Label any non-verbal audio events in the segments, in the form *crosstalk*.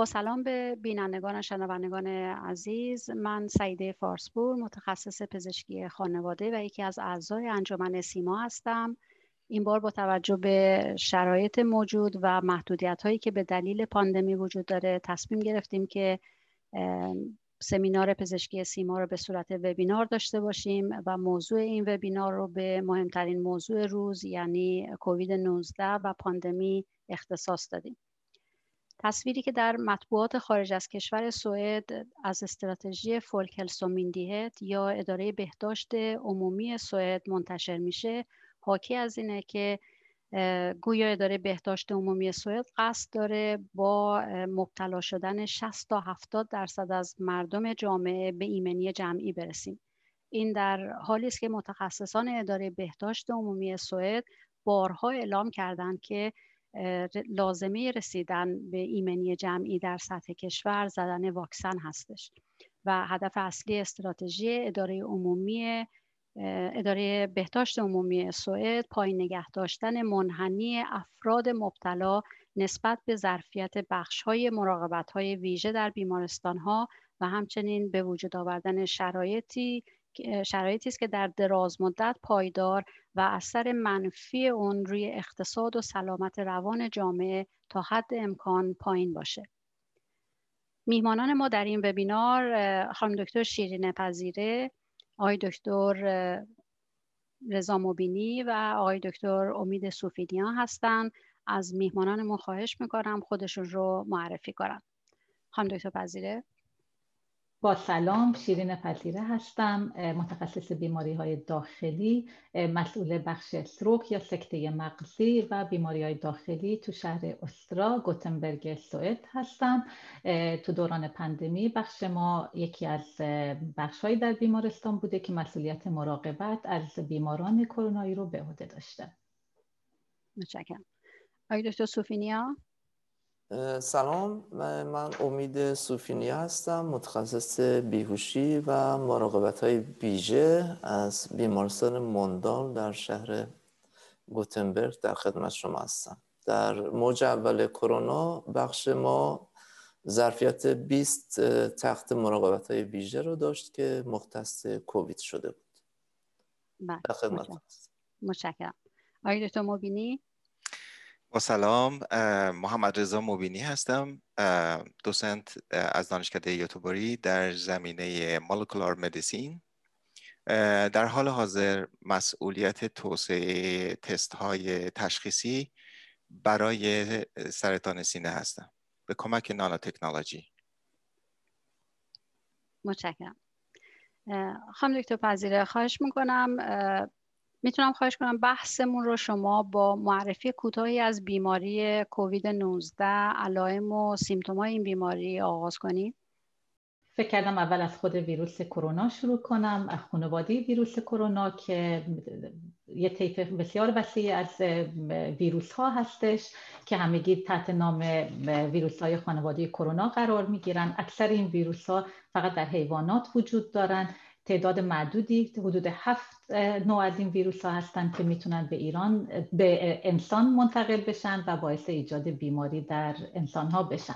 با سلام به بینندگان و شنوندگان عزیز من سعیده فارسپور متخصص پزشکی خانواده و یکی از اعضای انجمن سیما هستم این بار با توجه به شرایط موجود و محدودیت هایی که به دلیل پاندمی وجود داره تصمیم گرفتیم که سمینار پزشکی سیما رو به صورت وبینار داشته باشیم و موضوع این وبینار رو به مهمترین موضوع روز یعنی کووید 19 و پاندمی اختصاص دادیم. تصویری که در مطبوعات خارج از کشور سوئد از استراتژی فولکلسومیندیهت یا اداره بهداشت عمومی سوئد منتشر میشه حاکی از اینه که گویا اداره بهداشت عمومی سوئد قصد داره با مبتلا شدن 60 تا 70 درصد از مردم جامعه به ایمنی جمعی برسیم. این در حالی است که متخصصان اداره بهداشت عمومی سوئد بارها اعلام کردند که لازمه رسیدن به ایمنی جمعی در سطح کشور زدن واکسن هستش. و هدف اصلی استراتژی اداره عمومی اداره بهداشت عمومی سوئد پایین نگه داشتن منحنی افراد مبتلا نسبت به ظرفیت بخش های مراقبت های ویژه در بیمارستان ها و همچنین به وجود آوردن شرایطی شرایطی است که در دراز مدت پایدار و اثر منفی اون روی اقتصاد و سلامت روان جامعه تا حد امکان پایین باشه. میهمانان ما در این وبینار خانم دکتر شیرین پذیره آقای دکتر رضا مبینی و آقای دکتر امید سوفیدیان هستند از میهمانان ما خواهش می‌کنم خودشون رو معرفی کنن. خانم دکتر پذیره؟ با سلام شیرین پذیره هستم متخصص بیماری های داخلی مسئول بخش سروک یا سکته مغزی و بیماری های داخلی تو شهر استرا گوتنبرگ سوئد هستم. تو دوران پندمی بخش ما یکی از بخش در بیمارستان بوده که مسئولیت مراقبت از بیماران کرونایی رو به عهده داشته. متشکرم. آقای دکتر سوفینیا؟ سلام من امید سوفینی هستم متخصص بیهوشی و مراقبت های بیژه از بیمارستان موندال در شهر گوتنبرگ در خدمت شما هستم. در موج اول کرونا بخش ما ظرفیت 20 تخت مراقبت های بیژه رو داشت که مختص کووید شده بود. بله، در خدمت متشکرم. آقای دکتر مبینی؟ با سلام محمد رضا مبینی هستم. دوسنت از دانشکده یوتوبری در زمینه مولکولار مدیسین. در حال حاضر مسئولیت توسعه تست های تشخیصی برای سرطان سینه هستم. به کمک نانو تکنولوژی متشکرم خانم دکتر پذیره خواهش می‌کنم می‌تونم خواهش کنم بحثمون رو شما با معرفی کوتاهی از بیماری کووید 19 علائم و های این بیماری آغاز کنید فکر کردم اول از خود ویروس کرونا شروع کنم. از خانواده ویروس کرونا که یه طیف بسیار وسیع از ویروس ها هستش که همگی تحت نام ویروس های خانواده کرونا قرار می گیرن اکثر این ویروس ها فقط در حیوانات وجود دارن. تعداد معدودی حدود هفت نوع از این ویروس ها هستند که می‌تونن به ایران به انسان منتقل بشن و باعث ایجاد بیماری در انسان ها بشن.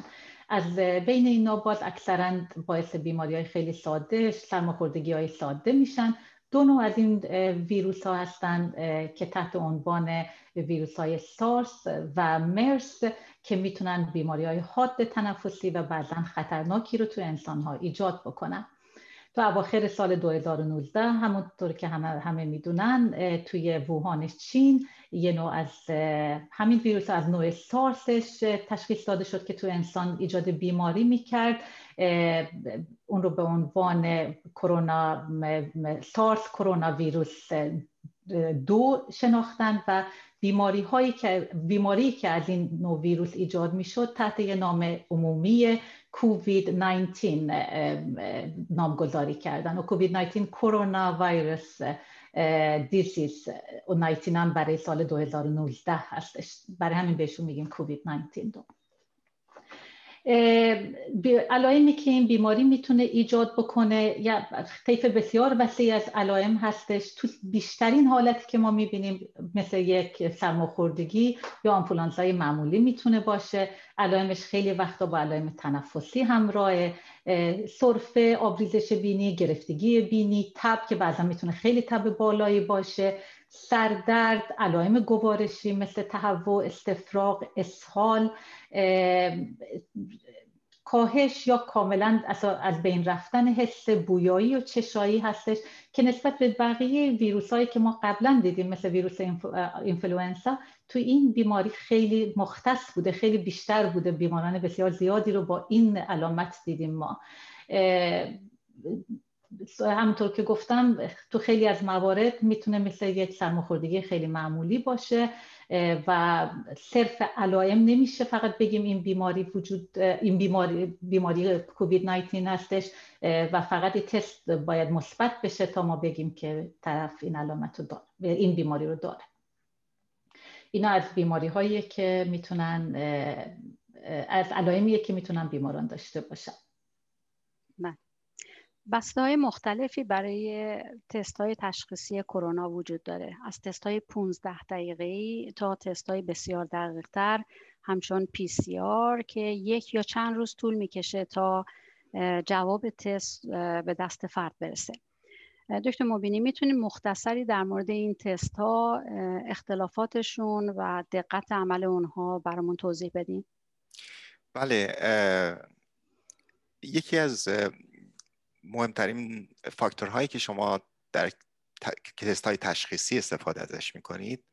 از بین این باز اکثرا باعث بیماری های خیلی ساده سرماخوردگی های ساده میشن. دو نوع از این ویروس ها هستند که تحت عنوان ویروس های سارس و مرس که می‌تونن بیماری های حاد تنفسی و بعضا خطرناکی رو تو انسان ها ایجاد بکنن. تو اواخر سال 2019 همونطور که همه, همه می‌دونن توی ووهان چین یه نوع از همین ویروس از نوع سارسش تشخیص داده شد که تو انسان ایجاد بیماری می‌کرد. اون رو به عنوان کرونا سارس کرونا ویروس دو شناختن و بیماری هایی که بیماری که از این نوع ویروس ایجاد می‌شد تحت یه نام عمومی کووید 19 نامگذاری کردن و کووید 19 کرونا ویروس دیسیز و 19 هم برای سال 2019 هستش برای همین بهشون میگیم کووید 19 دو علائمی که این بیماری می‌تونه ایجاد بکنه یا طیف بسیار وسیع از علائم هستش. تو بیشترین حالتی که ما می‌بینیم مثل یک سرماخوردگی یا آنفولانزای معمولی می‌تونه باشه. علائمش خیلی وقتا با علائم تنفسی همراه سرفه آبریزش بینی گرفتگی بینی تب که بعضا می‌تونه خیلی تب بالایی باشه. سردرد علائم گوارشی مثل تهوع استفراغ اسهال کاهش یا کاملا از بین رفتن حس بویایی و چشایی هستش که نسبت به بقیه ویروس هایی که ما قبلا دیدیم مثل ویروس اینفلوئنزا تو این بیماری خیلی مختص بوده خیلی بیشتر بوده بیماران بسیار زیادی رو با این علامت دیدیم ما. همونطور که گفتم تو خیلی از موارد می‌تونه مثل یک سرماخوردگی خیلی معمولی باشه و صرف علائم نمیشه فقط بگیم این بیماری وجود این بیماری بیماری کووید 19 هستش و فقط تست باید مثبت بشه تا ما بگیم که طرف این علامت رو داره این بیماری رو داره اینا از بیماری هایی که می‌تونن از علائمیه که می‌تونن بیماران داشته باشن بله. بسته های مختلفی برای تست های تشخیصی کرونا وجود داره. از تست های 15 دقیقه تا تست های بسیار دقیق تر همچون پی سی آر که یک یا چند روز طول می‌کشه تا جواب تست به دست فرد برسه. دکتر مبینی می‌تونیم مختصری در مورد این تست ها اختلافاتشون و دقت عمل اونها برامون توضیح بدیم بله یکی از مهمترین فاکتورهایی که شما در تست های تشخیصی استفاده ازش می‌کنید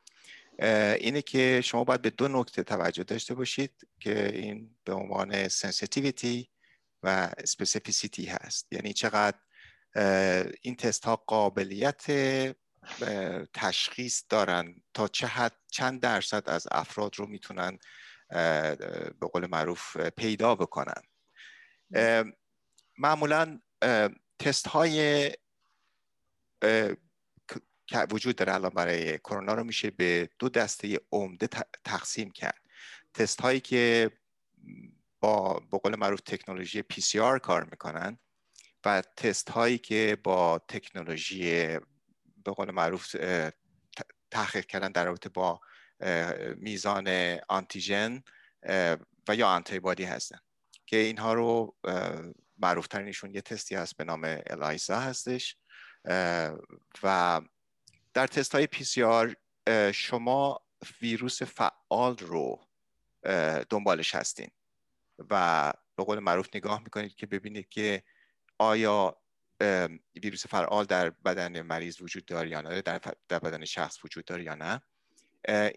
اینه که شما باید به دو نکته توجه داشته باشید که این به عنوان sensitivity و specificity هست. یعنی چقدر این تست ها قابلیت تشخیص دارن تا چه حد چند درصد از افراد رو می‌تونن به قول معروف پیدا بکنن. معمولا تست های که وجود داره الان برای کرونا رو میشه به دو دسته عمده تقسیم کرد. تست هایی که با قول معروف تکنولوژی PCR کار می‌کنن و تست هایی که با تکنولوژی به قول معروف تحقیق کردن در رابطه با میزان آنتیژن و یا آنتیبادی هستن. که اینها رو معروف ترینشون یه تستی هست به نام الایزا هستش و در تست های پی سی آر شما ویروس فعال رو دنبالش هستین و به قول معروف نگاه می‌کنید که ببینید که آیا ویروس فعال در بدن مریض وجود داره یا نه در, در بدن شخص وجود داره یا نه.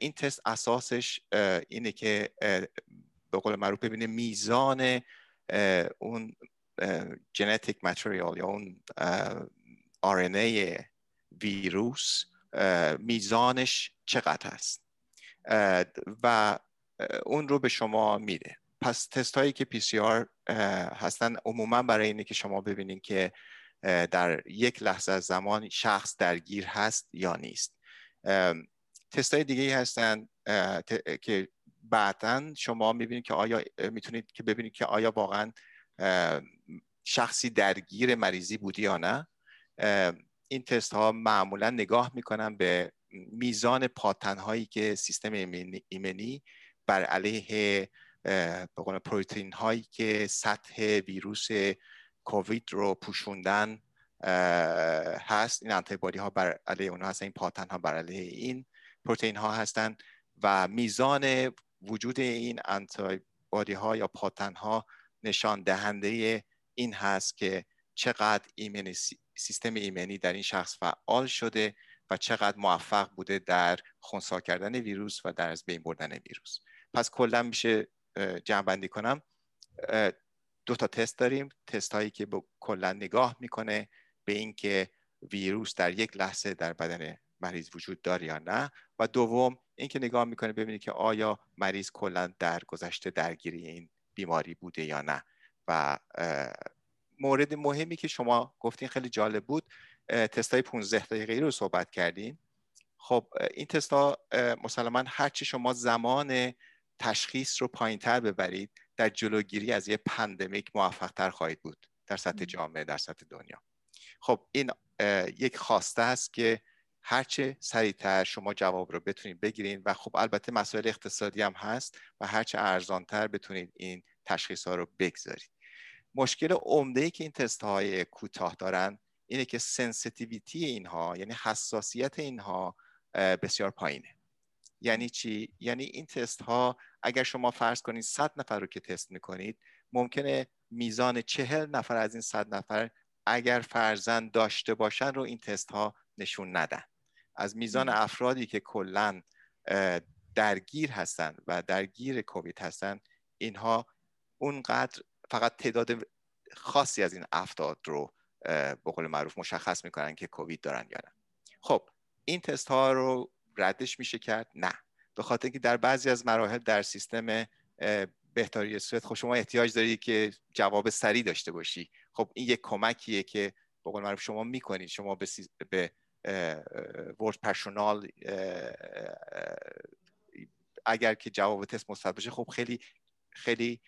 این تست اساسش اینه که به قول معروف ببینه میزان اون ژنتیک متریال یا اون RNA ویروس میزانش چقدر هست و اون رو به شما میده. پس تست هایی که PCR هستن عموما برای اینه که شما ببینید که در یک لحظه از زمان شخص درگیر هست یا نیست. تست های دیگه هستن که بعدا شما می‌بینید که آیا می‌تونید که ببینید که آیا واقعا شخصی درگیر مریضی بودی یا نه این تست ها معمولا نگاه می‌کنن به میزان پاتن هایی که سیستم ایمنی بر علیه پروتئین هایی که سطح ویروس کووید رو پوشوندن هست. این انتیبادی ها بر علیه اونها هستن این پاتن ها بر علیه این پروتئین ها هستن و میزان وجود این انتیبادی ها یا پاتن ها نشان دهنده این هست که چقدر ایمنی سیستم ایمنی در این شخص فعال شده و چقدر موفق بوده در خونسا کردن ویروس و در از بین بردن ویروس. پس کلا میشه جمع بندی کنم. دو تا تست داریم. تست هایی که کلا نگاه می‌کنه به اینکه ویروس در یک لحظه در بدن مریض وجود داره یا نه. و دوم اینکه نگاه می‌کنه ببینید که آیا مریض کلا در گذشته درگیری این بیماری بوده یا نه. و مورد مهمی که شما گفتین خیلی جالب بود تست های 15 دقیقه رو صحبت کردیم خب این تست ها مسلما هرچی شما زمان تشخیص رو پایین تر ببرید در جلوگیری از یه پندمیک موفق تر خواهید بود در سطح جامعه در سطح دنیا. خب این یک خواسته است که هرچه سریعتر شما جواب رو بتونید بگیرید و خب البته مسائل اقتصادی هم هست و هرچه ارزانتر بتونید این تشخیص ها رو بگذارید. مشکل عمده ای که این تست های کوتاه دارن اینه که sensitivity اینها یعنی حساسیت اینها بسیار پایینه. یعنی چی؟ یعنی این تست ها اگر شما فرض کنید 100 نفر رو که تست می‌کنید ممکنه میزان چهل نفر از این 100 نفر اگر فرضا داشته باشن رو این تست ها نشون ندن. از میزان افرادی که کلا درگیر هستن و درگیر کووید هستن اینها اونقدر فقط تعداد خاصی از این افراد رو به قول معروف مشخص می‌کنن که کووید دارن یا نه. خب این تست ها رو ردش میشه کرد؟ نه. به خاطر اینکه در بعضی از مراحل در سیستم بهداری صورت خب شما احتیاج دارید که جواب سریع داشته باشی. خب این یک کمکیه که به قول معروف شما می‌کنید. شما به, به ورد پرسونال اگر که جواب تست مثبت باشه خب خیلی خیلی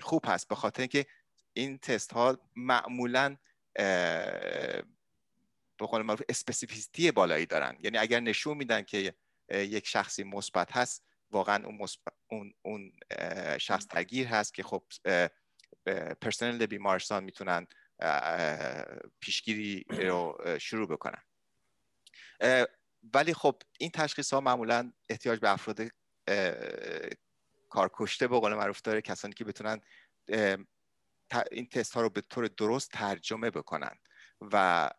خوب هست. به خاطر اینکه این تست ها معمولا به قول معروف specificity بالایی دارن. یعنی اگر نشون میدن که یک شخصی مثبت هست واقعا اون, اون, اون شخص درگیر هست که خب پرسنل بیمارستان می‌تونن پیشگیری رو شروع بکنن. ولی خب این تشخیص ها معمولا احتیاج به افراد کارکشته به قول معروف داره کسانی که بتونن این تست ها رو به طور درست ترجمه بکنن و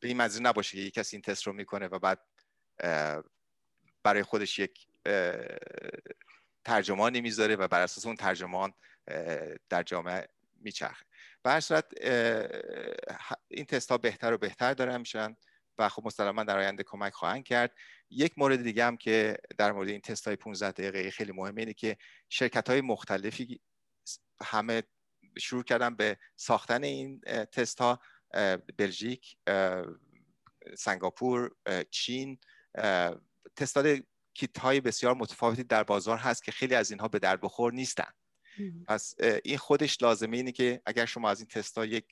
به این منظور نباشه که یک کسی این تست رو می‌کنه و بعد برای خودش یک ترجمانی می‌ذاره و بر اساس اون ترجمان در جامعه میچرخه. به هر صورت این تست ها بهتر و بهتر دارن میشن و خب مسلما در آینده کمک خواهند کرد. یک مورد دیگه هم که در مورد این تست های 15 دقیقه خیلی مهمه اینه که شرکت های مختلفی همه شروع کردن به ساختن این تست ها بلژیک سنگاپور چین. تستاد کیت های بسیار متفاوتی در بازار هست که خیلی از اینها به در بخور نیستن. پس این خودش لازمه اینه که اگر شما از این تستا یک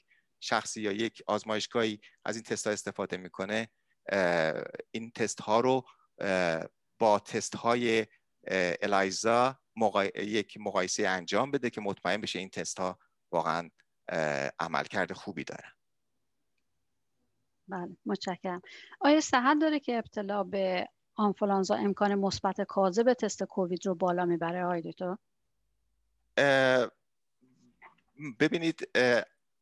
شخصی یا یک آزمایشگاهی از این تست ها استفاده می‌کنه این تست ها رو با تست های الایزا یک مقایسه انجام بده که مطمئن بشه این تست ها واقعا عملکرد خوبی دارن. بله متشکرم. آیا صحت داره که ابتلا به آنفولانزا امکان مثبت کاذب تست کووید رو بالا می‌بره آقای دکتر؟ ببینید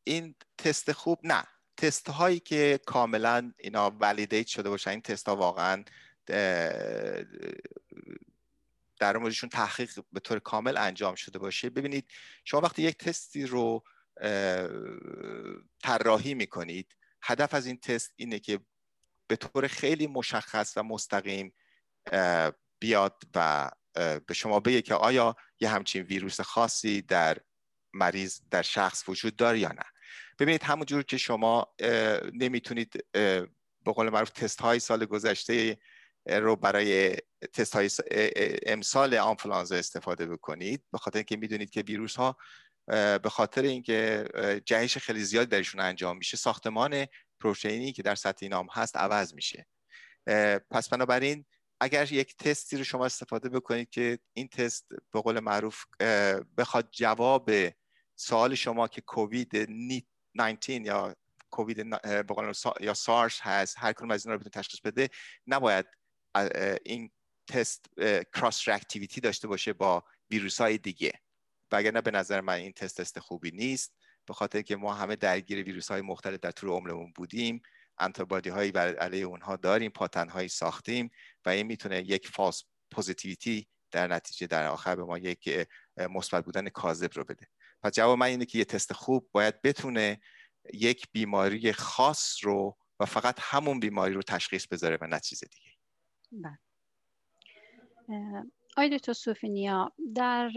این تست خوب نه. تست هایی که کاملا اینا ولیدیت شده باشن این تست ها واقعا در موردشون تحقیق به طور کامل انجام شده باشه. ببینید شما وقتی یک تستی رو طراحی می‌کنید هدف از این تست اینه که به طور خیلی مشخص و مستقیم بیاد و به شما بگه که آیا یه همچین ویروس خاصی در مریض در شخص وجود داره یا نه. ببینید همونجور که شما نمی‌تونید به قول معروف تست های سال گذشته رو برای تست های امسال آنفلانزا استفاده بکنید. به خاطر اینکه می‌دونید که ویروس ها به خاطر اینکه جهش خیلی زیاد درشون انجام میشه ساختمان پروتئینی که در سطح اینام هست عوض میشه. پس بنابراین اگر یک تستی رو شما استفاده بکنید که این تست به قول معروف بخواد جواب سوال شما که کووید 19 یا کووید یا سارس هست هر کدوم از این رو بتونه تشخیص بده. نباید این تست کراس اکتیویتی داشته باشه با ویروس های دیگه. وگرنه به نظر من این تست تست خوبی نیست. به خاطر که ما همه درگیر ویروس های مختلف در طول عمرمون بودیم. انتیبادی هایی بر علیه اونها داریم پادتن هایی ساختیم و این می‌تونه یک false positivity در نتیجه در آخر به ما یک مثبت بودن کاذب رو بده. پس جواب من اینه که یه تست خوب باید بتونه یک بیماری خاص رو و فقط همون بیماری رو تشخیص بذاره و نه چیز دیگه. بله. آقای دکتر سوفینیا در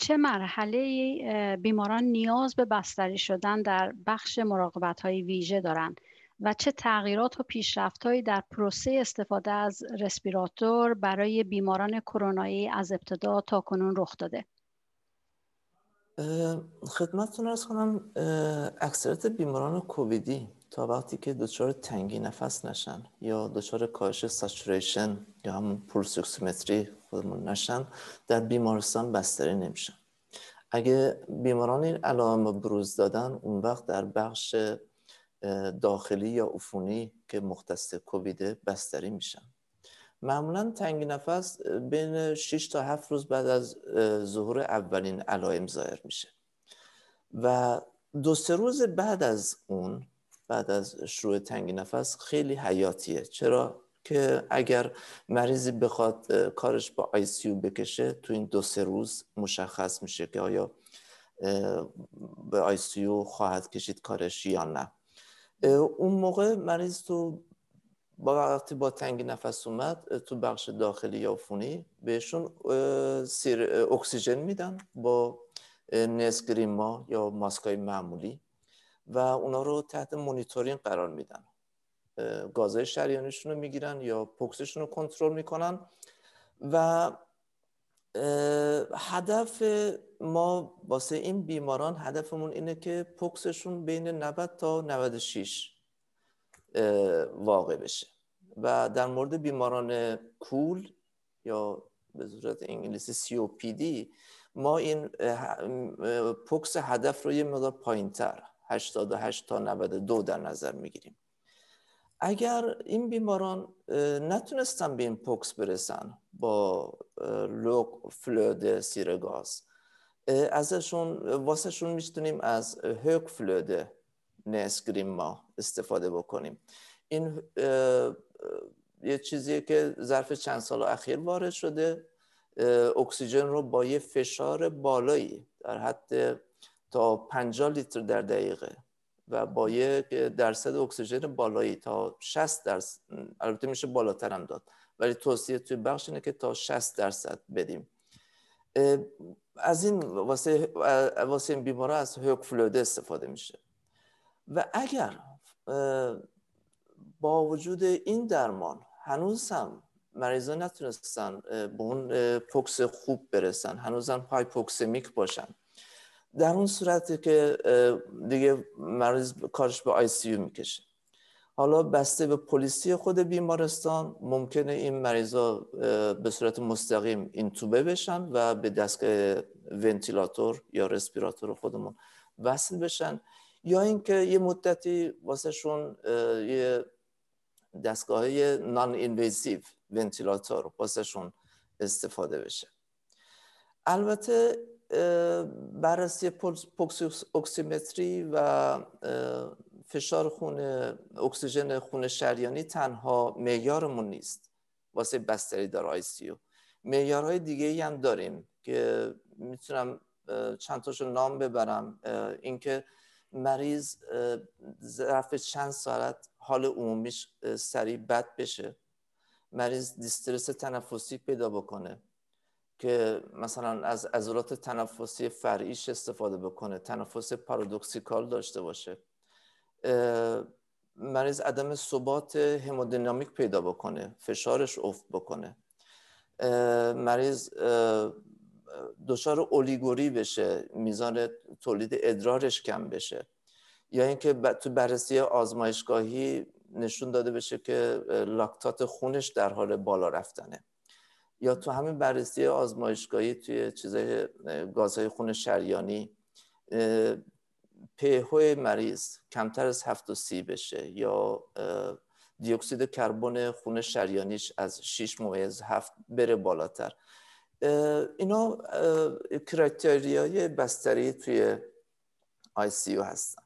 چه مرحله بیماران نیاز به بستری شدن در بخش مراقبت های ویژه دارند و چه تغییرات و پیشرفتهایی در پروسه استفاده از رسپیراتور برای بیماران کرونایی از ابتدا تا کنون رخ داده؟ خدمتتون ارز کنم اکثریت بیماران کوویدی تا وقتی که دچار تنگی نفس نشن یا دچار کاهش سچوریشن یا هم پولسوکسیمتری خودمون نشن در بیمارستان بستری نمیشن. اگه بیماران این علائم بروز دادن اون وقت در بخش داخلی یا عفونی که مختص کوویده بستری میشن. معمولا تنگی نفس بین 6 تا 7 روز بعد از ظهور اولین علائم ظاهر میشه. و دو سه روز بعد از اون بعد از شروع تنگی نفس خیلی حیاتیه. چرا؟ که اگر مریضی بخواد کارش با آی سی بکشه تو این دو سه روز مشخص میشه که آیا به آی سی خواهد کشید کارش یا نه. اون موقع مریض تو با وقتی با تنگی نفس اومد تو بخش داخلی یا فونی بهشون سیر اکسیژن میدن با نسگریما یا ماسکای معمولی و اونا رو تحت مونیتورینگ قرار میدن. گازهای شریانشون رو می‌گیرن یا پوکسشون رو کنترل می‌کنن و هدف ما واسه این بیماران هدفمون اینه که پوکسشون بین 90 تا 96 واقع بشه. و در مورد بیماران کول یا به صورت انگلیسی COPD ما این پوکس هدف رو یه مقدار پایین تر 88 تا 92 در نظر می‌گیریم. اگر این بیماران نتونستن به این POX برسن با lågflödes syrgas ازشون واسهشون می‌تونیم از högflödes näsgrimma استفاده بکنیم. این یه چیزیه که ظرف چند سال اخیر وارد شده. اکسیژن رو با یه فشار بالایی در حد تا 50 لیتر در دقیقه و با یک درصد اکسیژن بالایی تا 60 درصد البته میشه بالاتر هم داد. ولی توصیه توی بخش اینه که تا 60 درصد بدیم. از این واسه واسه این بیمارا از هوک فلویده استفاده میشه. و اگر با وجود این درمان هنوز هم مریضا نتونستن به اون پوکس خوب برسن هنوز هم هایپوکسمیک باشن در اون صورتی که دیگه مریض کارش به آی سی می‌کشه. حالا بسته به پلیسی خود بیمارستان ممکنه این مریضا به صورت مستقیم اینتوبه بشن و به دستگاه ونتیلاتور یا رسپیراتور خودمون وصل بشن. یا اینکه یه مدتی واسهشون یه دستگاه نان اینویزیو ونتیلاتور واسهشون استفاده بشه. البته بررسی پوکس اکسیمتری و فشار خون اکسیژن خون شریانی تنها معیارمون نیست. واسه بستری در آی سی معیارهای دیگه ای هم داریم که می‌تونم چند تاشو نام ببرم. اینکه مریض ظرف چند ساعت حال عمومیش سریع بد بشه. مریض دیسترس تنفسی پیدا بکنه که مثلا از عضلات تنفسی فرعیش استفاده بکنه تنفس پارادوکسیکال داشته باشه. مریض عدم ثبات همودینامیک پیدا بکنه فشارش افت بکنه. مریض دچار اولیگوری بشه میزان تولید ادرارش کم بشه. یا اینکه تو بررسی آزمایشگاهی نشون داده بشه که لاکتات خونش در حال بالا رفتنه. یا تو همین بررسی آزمایشگاهی توی چیزای گازهای خون شریانی پهو مریض کمتر از هفت و سی بشه یا دیوکسید کربن خون شریانیش از 6 ممیز هفت بره بالاتر. اینا criteria ی بستری توی آی سی هستن.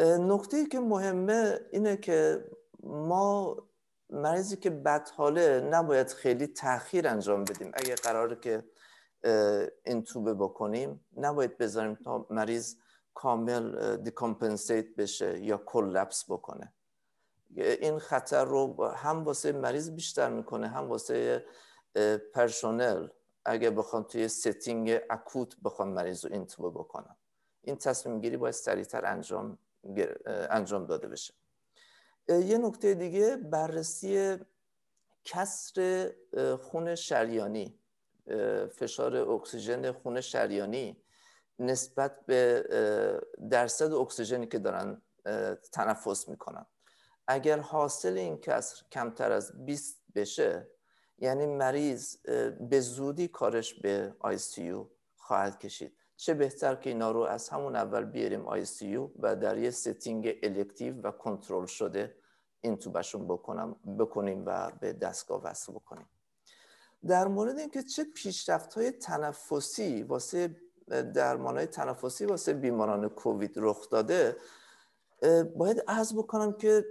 نکته که مهمه اینه که ما مریضی که بدحاله نباید خیلی تاخیر انجام بدیم. اگه قراره که اینتوبه بکنیم نباید بذاریم تا مریض کامل decompensate بشه یا collapse بکنه. این خطر رو هم واسه مریض بیشتر می‌کنه هم واسه پرسونل اگه بخوام توی setting akut بخوام مریض رو اینتوبه بکنم. این تصمیم گیری باید سریعتر انجام انجام داده بشه. یه نکته دیگه بررسی کسر خون شریانی. فشار اکسیژن خون شریانی نسبت به درصد اکسیژنی که دارن تنفس می‌کنن. اگر حاصل این کسر کمتر از 20 بشه یعنی مریض به زودی کارش به آی سی خواهد کشید. چه بهتر که اینا رو از همون اول بیاریم آی سی و در یه setting elective و کنترل شده اینتوبه‌شون بکنم بکنیم و به دستگاه وصل بکنیم. در مورد اینکه چه پیشرفت های تنفسی واسه درمان های تنفسی واسه بیماران کووید رخ داده باید عرض بکنم که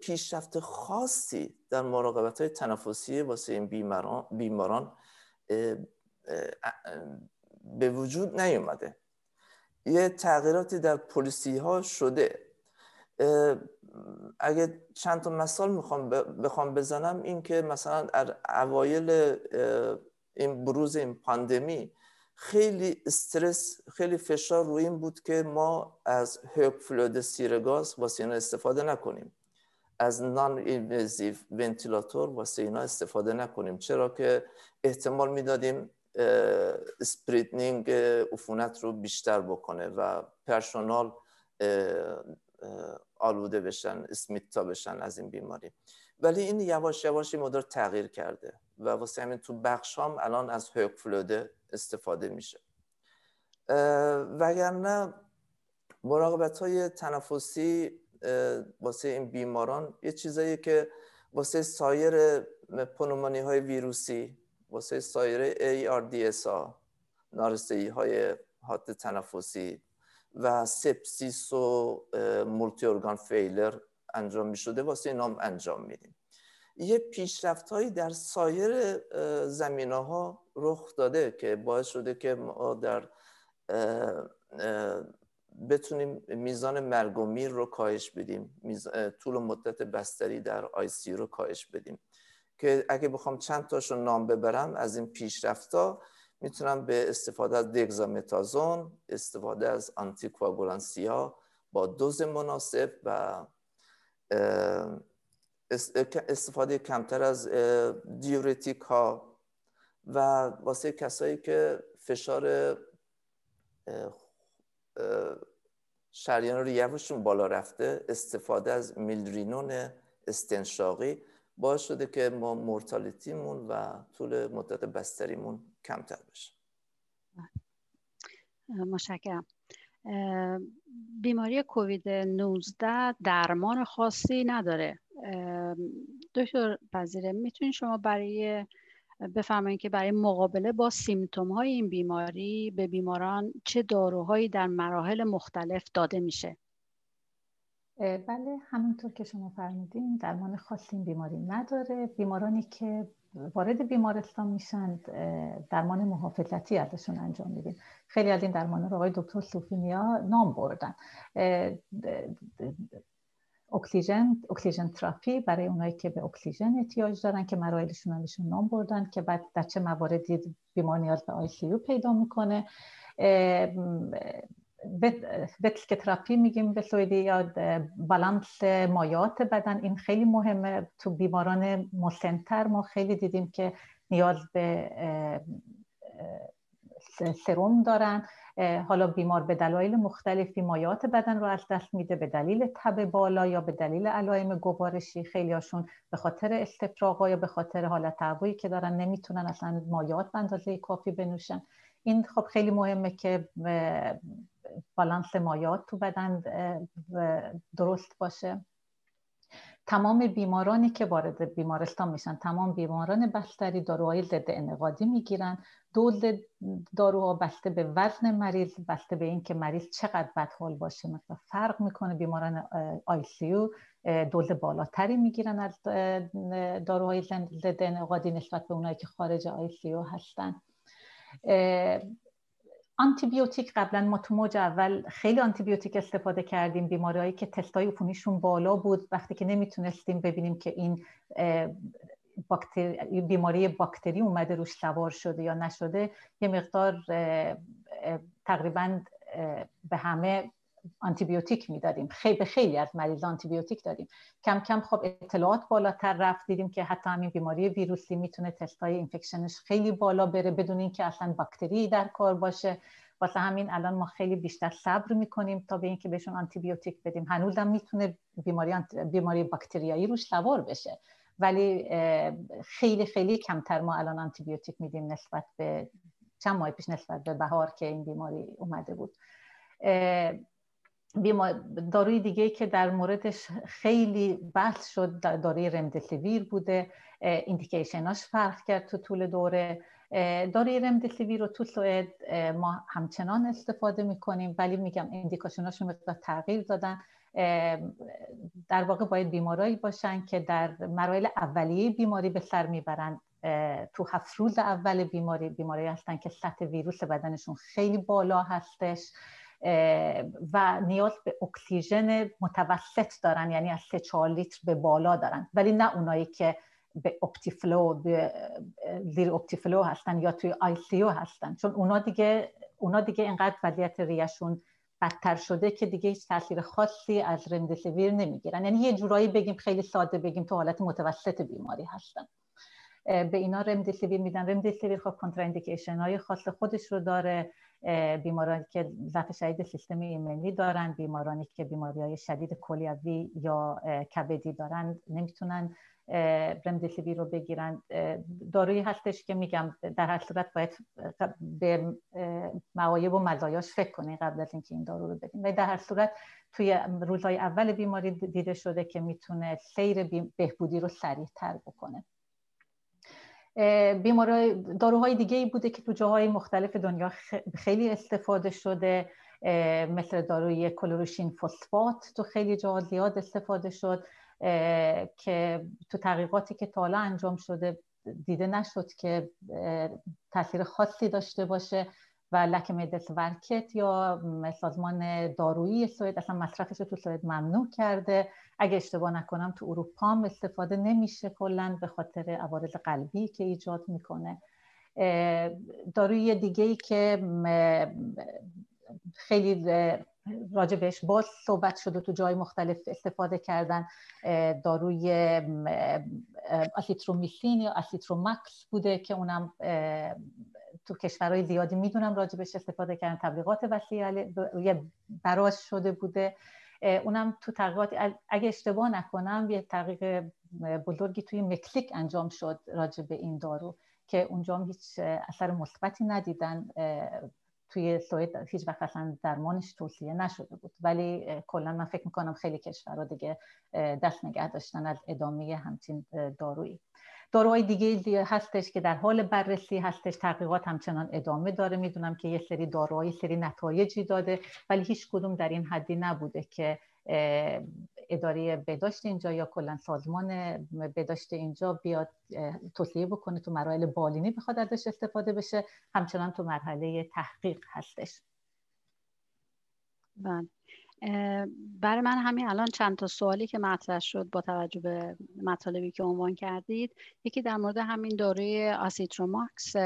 پیشرفت خاصی در مراقبت های تنفسی واسه این بیماران, بیماران به وجود نیومده. یه تغییراتی در پلیسی ها شده اگه چند تا مثال می‌خوام بخوام بزنم این که مثلا اوایل این بروز این پاندمی خیلی استرس خیلی فشار روی این بود که ما از هیوک فلود سیرگاز واسه استفاده نکنیم. از non-invasive ventilator واسه اینا استفاده نکنیم. چرا که احتمال می‌دادیم spridning عفونت رو بیشتر بکنه و personal آلوده بشن smitta بشن از این بیماری. ولی این یواش یواش مدار تغییر کرده و واسه همین تو بخش هم الان از högflöde استفاده میشه. وگرنه مراقبت های تنفسی واسه این بیماران یه چیزایی که واسه سایر پنومانی های ویروسی واسه سایر ARDS ها نارسایی های حاد تنفسی و سپسیس و multi organ failure انجام می شده واسه اینام انجام میدیم. یه پیشرفت هایی در سایر زمینه ها رخ داده که باعث شده که ما در بتونیم میزان مرگ و میر رو کاهش بدیم طول مدت بستری در آی سی رو کاهش بدیم. که اگه بخوام چند تاشو نام ببرم از این پیشرفتا می‌تونم به استفاده از دگزامتازون استفاده از آنتیکواگولانسیا با دوز مناسب و استفاده کمتر از دیورتیک ها. و واسه کسایی که فشار شریان ریوشون بالا رفته استفاده از میلرینون استنشاقی باعث شده که ما مورتالیتیمون و طول مدت بستریمون کمتر بشه. مشکرم بیماری کووید 19 درمان خاصی نداره. دکتر پذیره می‌تونید شما برای بفرمایید که برای مقابله با سیمتوم های این بیماری به بیماران چه داروهایی در مراحل مختلف داده میشه؟ بله همونطور که شما فرمودین درمان خاصی این بیماری نداره. بیمارانی که وارد بیمارستان میشن درمان محافظتی ازشون انجام میدیم. خیلی از این درمان رو آقای دکتر سوفینیا نام بردن. اکسیژن اکسیژن تراپی برای اونایی که به اکسیژن احتیاج دارن که مراحلشون همشون نام بردن که بعد در چه مواردی بیمار نیاز به آی پیدا می‌کنه. وتل تراپی میگیم به سویدی یا بالانس مایات بدن این خیلی مهمه. تو بیماران مسنتر ما خیلی دیدیم که نیاز به سروم دارن. حالا بیمار به دلایل مختلفی مایات بدن رو از دست میده به دلیل تب بالا یا به دلیل علائم گوارشی. خیلی هاشون به خاطر استفراغ یا به خاطر حالت تعبویی که دارن نمی‌تونن اصلا مایات به کافی بنوشن. این خب خیلی مهمه که بالانس مایات تو بدن درست باشه. تمام بیمارانی که وارد بیمارستان میشن تمام بیماران بستری داروهای ضد انقادی می‌گیرن. دوز داروها بسته به وزن مریض بسته به اینکه مریض چقدر بدحال باشه. مثلا فرق می‌کنه بیماران آی سی دوز بالاتری می‌گیرن از داروهای ضد انعقادی نسبت به اونایی که خارج آی سی هستن. آنتیبیوتیک قبلا ما تو موج اول خیلی آنتیبیوتیک استفاده کردیم بیماریهایی که تستای عفونیشون بالا بود وقتی که نمی‌تونستیم ببینیم که این باکتری، بیماری باکتری اومده روش سوار شده یا نشده یه مقدار تقریبا به همه آنتیبیوتیک می‌دادیم. خیلی به خیلی از مریض آنتیبیوتیک دادیم. کم کم خب اطلاعات بالاتر رفت. دیدیم که حتی همین بیماری ویروسی می‌تونه تستای اینفکشنش خیلی بالا بره بدون اینکه اصلا باکتری در کار باشه. واسه همین الان ما خیلی بیشتر صبر می‌کنیم تا به اینکه بهشون آنتی بیوتیک بدیم. هنوزم می‌تونه بیماری بیماری باکتریایی روش سوار بشه. ولی خیلی خیلی کمتر ما الان آنتی بیوتیک میدیم نسبت به چند ماه پیش نسبت به بهار که این بیماری اومده بود. داروی دیگه که در موردش خیلی بحث شد داروی رمدسیویر بوده ایندیکیشناش فرق کرد تو طول دوره. داروی رمدسیویر رو تو سوئد ما همچنان استفاده می‌کنیم ولی میگم ایندیکیشناش مقدار تغییر دادن. در واقع باید بیمارایی باشن که در مراحل اولیه بیماری به سر می‌برند تو هفت روز اول بیماری بیماری هستن که سطح ویروس بدنشون خیلی بالا هستش. و نیاز به اکسیژن متوسط دارن یعنی از 3 4 لیتر به بالا دارن. ولی نه اونایی که به Optiflow به زیر Optiflow هستن یا توی آی سی هستن. چون اونا دیگه اونا دیگه اینقدر وضعیت ریه‌شون بدتر شده که دیگه هیچ تاثیر خاصی از رمدسیویر نمی‌گیرن. یعنی یه جورایی بگیم خیلی ساده بگیم تو حالت متوسط بیماری هستن. به اینا رمدسیویر میدن. رمدسیویر خب contraindication های خاص خودش رو داره. بیمارانی که ضعف شدید سیستم ایمنی دارن بیمارانی که بیماری های شدید کلیوی یا کبدی دارن نمی‌تونن رمدسیویر رو بگیرن. دارویی هستش که میگم در هر صورت باید به معایب و مزایاش فکر کنید قبل از اینکه این دارو رو بدیم. و در هر صورت توی روزهای اول بیماری دیده شده که می‌تونه سیر بهبودی رو سریعتر بکنه. بیماری داروهای دیگه ای بوده که تو جاهای مختلف دنیا خیلی استفاده شده مثل داروی کلوروشین فسفات تو خیلی جاها زیاد استفاده شد که تو تحقیقاتی که تا انجام شده دیده نشد که تاثیر خاصی داشته باشه. و لک مدس ورکت یا سازمان دارویی سوئد اصلا مصرفش رو تو سوئد ممنوع کرده. اگه اشتباه نکنم تو اروپا هم استفاده نمیشه کلا به خاطر عوارض قلبی که ایجاد می‌کنه. داروی دیگه ای که خیلی راجع بهش باز صحبت شده تو جای مختلف استفاده کردن داروی اسیترومیسین یا اسیترومکس بوده که اونم تو کشورهای زیادی می‌دونم راجبش استفاده کردن تبلیغات وسیع براش شده بوده. اونم تو تحقیقات اگه اشتباه نکنم یه تحقیق بزرگی توی مکزیک انجام شد راجع به این دارو که اونجا هیچ اثر مثبتی ندیدن. توی سوئد هیچ وقت اصلا درمانش توصیه نشده بود. ولی کلا من فکر می‌کنم خیلی کشورها دیگه دست نگه داشتن از ادامه همچین دارویی. داروهای دیگه هستش که در حال بررسی هستش. تحقیقات همچنان ادامه داره. می‌دونم که یه سری داروهای سری نتایجی داده ولی هیچ کدوم در این حدی نبوده که اداره بهداشت اینجا یا کلا سازمان بهداشت اینجا بیاد توصیه بکنه تو مراحل بالینی بخواد ازش استفاده بشه. همچنان تو مرحله تحقیق هستش. بله. برای من همین الان چند تا سوالی که مطرح شد با توجه به مطالبی که عنوان کردید یکی در مورد همین داروی آسیتروماکس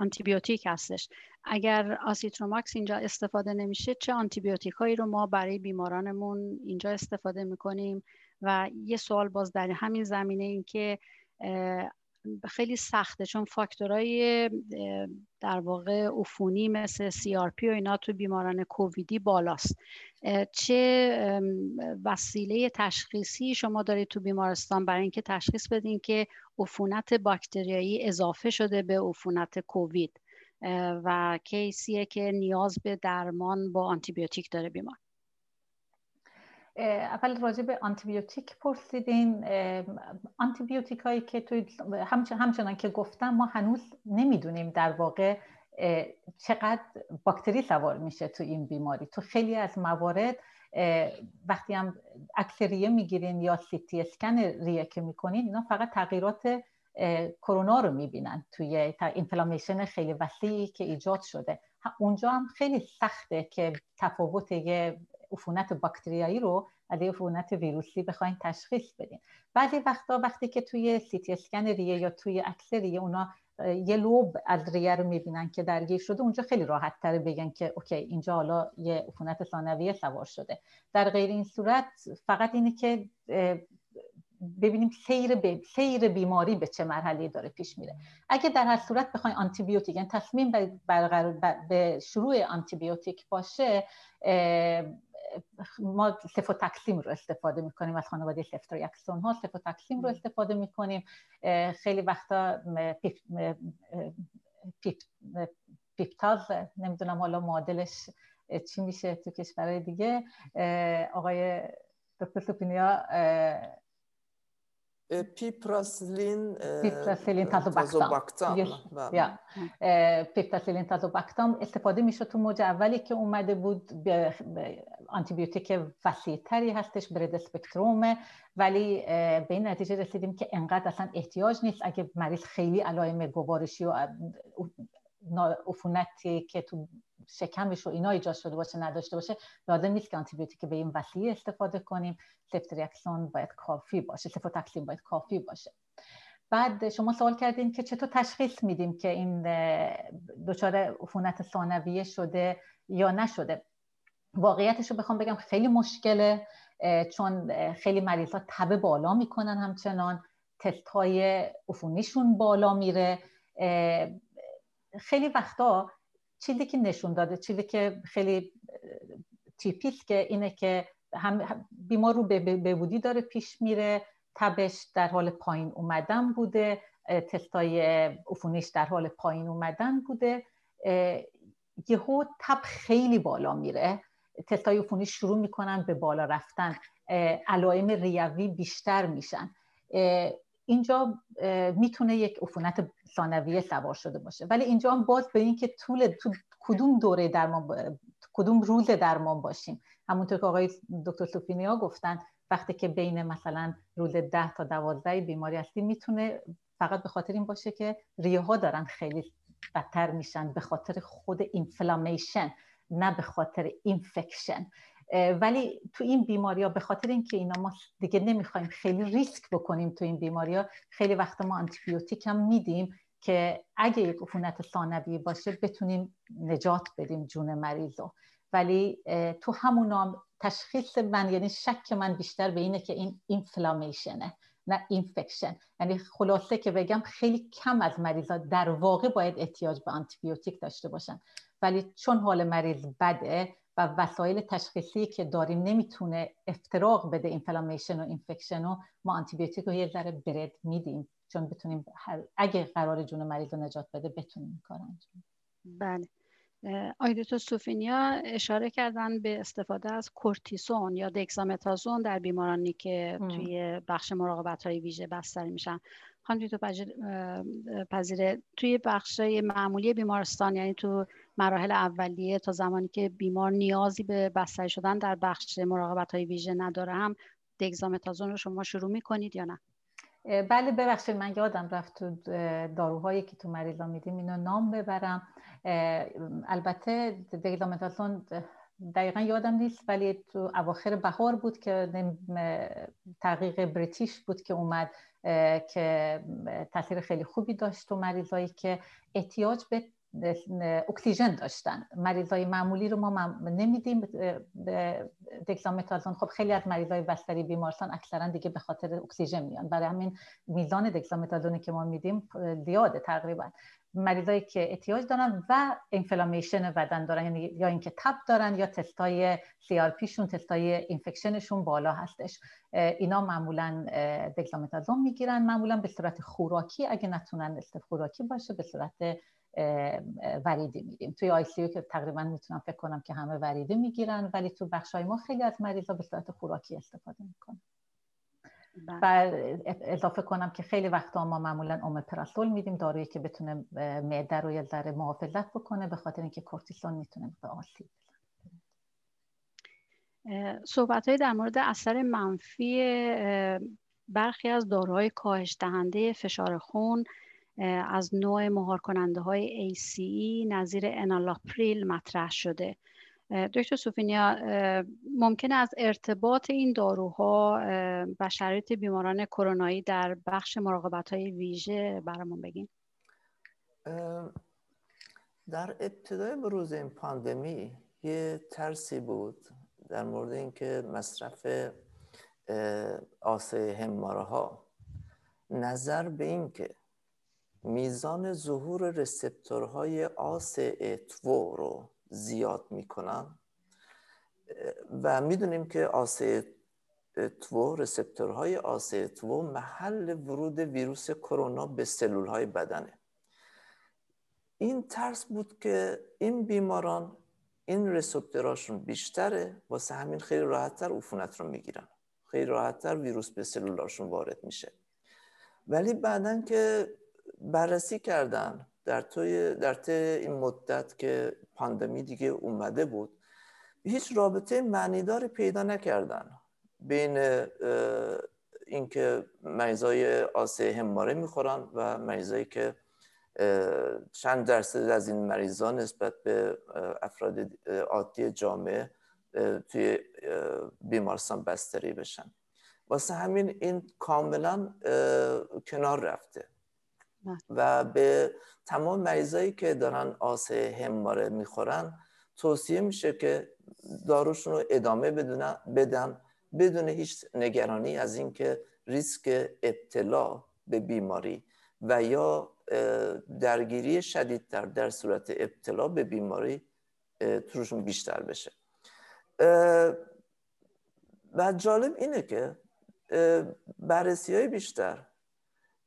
آنتیبیوتیک هستش. اگر آسیتروماکس اینجا استفاده نمیشه چه آنتیبیوتیک هایی رو ما برای بیمارانمون اینجا استفاده می‌کنیم؟ و یه سوال باز در همین زمینه این که خیلی سخته چون فاکتورهای در واقع عفونی مثل CRP و اینا تو بیماران کوویدی بالاست. چه وسیله تشخیصی شما دارید تو بیمارستان برای اینکه تشخیص بدین که عفونت باکتریایی اضافه شده به عفونت کووید و کیسیه که نیاز به درمان با آنتیبیوتیک داره بیمار. اول راجع به آنتیبیوتیک پرسیدین آنتیبیوتیک هایی که توی همچنان که گفتم ما هنوز نمی‌دونیم در واقع چقدر باکتری سوار میشه تو این بیماری. تو خیلی از موارد وقتی هم عکس ریه می‌گیرین یا سی اسکن ریه که می‌کنین اینا فقط تغییرات کرونا رو می‌بینن توی اینفلامیشن خیلی وسیعی که ایجاد شده. اونجا هم خیلی سخته که تفاوت یه عفونت باکتریایی رو از یه عفونت ویروسی بخواین تشخیص بدین. بعضی وقتا وقتی که توی سیتی اسکن ریه یا توی عکس ریه اونا یه لوب از ریه رو می‌بینن که درگیر شده اونجا خیلی راحت تر بگن که okay اینجا حالا یه عفونت ثانویه سوار شده. در غیر این صورت فقط اینه که ببینیم سیر, ب... سیر بیماری به چه مرحله داره پیش میره. اگه در هر صورت بخوایم آنتیبیوتیک یعنی تصمیم برقرار به شروع آنتیبیوتیک باشه ما سفوتاکسیم رو استفاده می‌کنیم از خانواده سفتریاکسون ها. سفوتاکسیم رو استفاده می‌کنیم. خیلی وقتا پیپتاز نمی‌دونم حالا معادلش چی میشه تو کشورهای دیگه. آقای دکتر سوپینیا پیپراسیلین پیپراسیلین تازوباکتام یا پیپراسیلین تازوباکتام استفاده میشه تو موج اولی که اومده بود یه آنتیبیوتیک وسیع تری هستش broad spectrum ه ولی به این نتیجه رسیدیم که انقدر اصلا احتیاج نیست. اگه مریض خیلی علائم گوارشی و عفونتی که تو شکمش و اینا ایجاد شده باشه نداشته باشه لازم نیست که آنتیبیوتیک به این وسیعی استفاده کنیم. سفتریاکسون باید کافی باشه سفوتاکسین باید کافی باشه. بعد شما سوال کردین که چطور تشخیص میدیم که این دچار عفونت ثانویه شده یا نشده؟ واقعیتش رو بخوام بگم خیلی مشکله چون خیلی مریض ها تبه بالا می‌کنن همچنان. تست های عفونیشون بالا میره. خیلی وقتا چیزی که نشون داده چیزی که خیلی تیپیست که اینه که هم بیمار رو به بودی داره پیش میره تبش در حال پایین اومدن بوده تستای عفونیش در حال پایین اومدن بوده یهو تب خیلی بالا میره تستای عفونی شروع می‌کنن به بالا رفتن علائم ریوی بیشتر میشن اینجا می‌تونه یک عفونت ثانویه سوار شده باشه. ولی اینجا هم باز به اینکه طول تو کدوم دوره درمان کدوم روز درمان باشیم. همونطور که آقای دکتر سوفینیا گفتن وقتی که بین مثلا روز ده تا دوازده بیماری هستیم می‌تونه فقط به خاطر این باشه که ریه ها دارن خیلی بدتر میشن به خاطر خود inflammation نه به خاطر infection ولی تو این بیماری ها به خاطر اینکه اینا ما دیگه نمی‌خوایم خیلی ریسک بکنیم تو این بیماری ها خیلی وقت ما آنتیبیوتیک هم میدیم که اگه یک عفونت ثانوی باشه بتونیم نجات بدیم جون مریض رو ولی تو همون هم تشخیص من یعنی شک من بیشتر به اینه که این inflammation ه نه infection یعنی خلاصه که بگم خیلی کم از مریضا در واقع باید احتیاج به آنتیبیوتیک داشته باشن. ولی چون حال مریض بده و وسایل تشخیصی که داریم نمی‌تونه افتراق بده inflammation و infection و ما آنتیبیوتیک رو یه ذره برد میدیم. چون بتونیم اگه قرار جون مریض رو نجات بده بتونیم کار انجام بله. آیدوتو سوفینیا اشاره کردن به استفاده از کورتیسون یا دکسامتازون در بیمارانی که توی بخش مراقبت های ویژه بستری میشن. خانم تو پذیره توی بخش معمولی بیمارستان یعنی تو مراحل اولیه تا زمانی که بیمار نیازی به بستری شدن در بخش مراقبت های ویژه نداره هم دگزامتازون رو شما شروع می‌کنید یا نه؟ بله ببخشید من یادم رفت تو داروهایی که تو مریضا میدیم اینو نام ببرم. البته دگزامتازون دقیقا یادم نیست ولی تو اواخر بهار بود که تحقیق بریتیش بود که اومد. که تاثیر خیلی خوبی داشت تو مریضایی که احتیاج به اکسیژن داشتن. مریضای معمولی رو ما نمیدیم. دکسامتازون. خب خیلی از مریضای بستری بیمارستان اکثرا دیگه به خاطر اکسیژن میان. برای همین میزان دکسامتازونی که ما میدیم زیاده تقریبا. مریضایی که احتیاج دارن و inflammation بدن دارن یعنی یا اینکه تب دارن یا تستای CRP شون تستای infection شون بالا هستش. اینا معمولا دکسامتازون می‌گیرن. معمولا به صورت خوراکی اگه نتونن خوراکی باشه به صورت وریدی میدیم توی ICU که تقریبا می‌تونم فکر کنم که همه وریدی می‌گیرن ولی تو بخشای ما خیلی از مریضا به صورت خوراکی استفاده می‌کنن. و اضافه کنم که خیلی وقتا ما معمولا اومپراسول میدیم دارویی که بتونه معده رو یه ذره محافظت بکنه به خاطر اینکه کورتیسون می‌تونه به آسیب صحبت های در مورد اثر منفی برخی از داروهای کاهش دهنده فشار خون از نوع مهار کننده های ACE نظیر انالاپریل مطرح شده. دکتر سوفینیا ممکن از ارتباط این داروها و شرایط بیماران کرونایی در بخش مراقبت های ویژه برامون بگین؟ در ابتدای بروز این پاندمی یه ترسی بود در مورد اینکه مصرف آسه هماره ها نظر به این که میزان ظهور رسپتورهای آس اتوو رو زیاد می‌کنن. و می‌دونیم که آس تو رسپتورهای آس تو محل ورود ویروس کرونا به سلول های بدنه. این ترس بود که این بیماران این رسپتوراشون بیشتره واسه همین خیلی راحتتر عفونت رو می‌گیرن. خیلی راحتتر ویروس به سلولاشون وارد میشه. ولی بعدا که بررسی کردن در طی در طی این مدت که پاندمی دیگه اومده بود هیچ رابطه معنیداری پیدا نکردن بین اینکه مریضای آسه هماره می‌خورن و مریضایی که چند درصد از این مریضان نسبت به افراد عادی جامعه توی بیمارستان بستری بشن. واسه همین این کاملا کنار رفته. و به تمام مریضایی که دارن آسه هماره می‌خورن توصیه میشه که داروشون رو ادامه بدن بدون هیچ نگرانی از اینکه ریسک ابتلا به بیماری و یا درگیری شدیدتر در صورت ابتلا به بیماری توشون بیشتر بشه. و جالب اینه که بررسی های بیشتر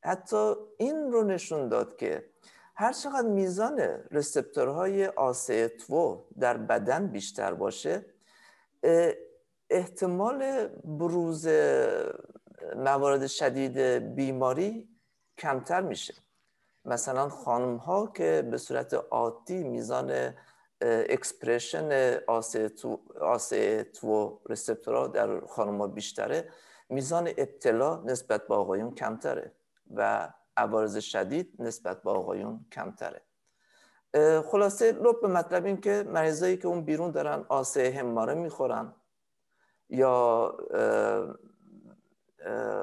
حتی این رو نشون داد که هر چقدر میزان receptor های ACE2 در بدن بیشتر باشه احتمال بروز موارد شدید بیماری کمتر میشه. مثلا خانم ها که به صورت عادی میزان expression ACE2 receptor ا در خانم ها بیشتره میزان ابتلا نسبت به آقایون کمتره. و عوارض شدید نسبت به آقایون کمتره. خلاصه لب به مطلب این که مریضایی که اون بیرون دارن آسه هماره می‌خورن یا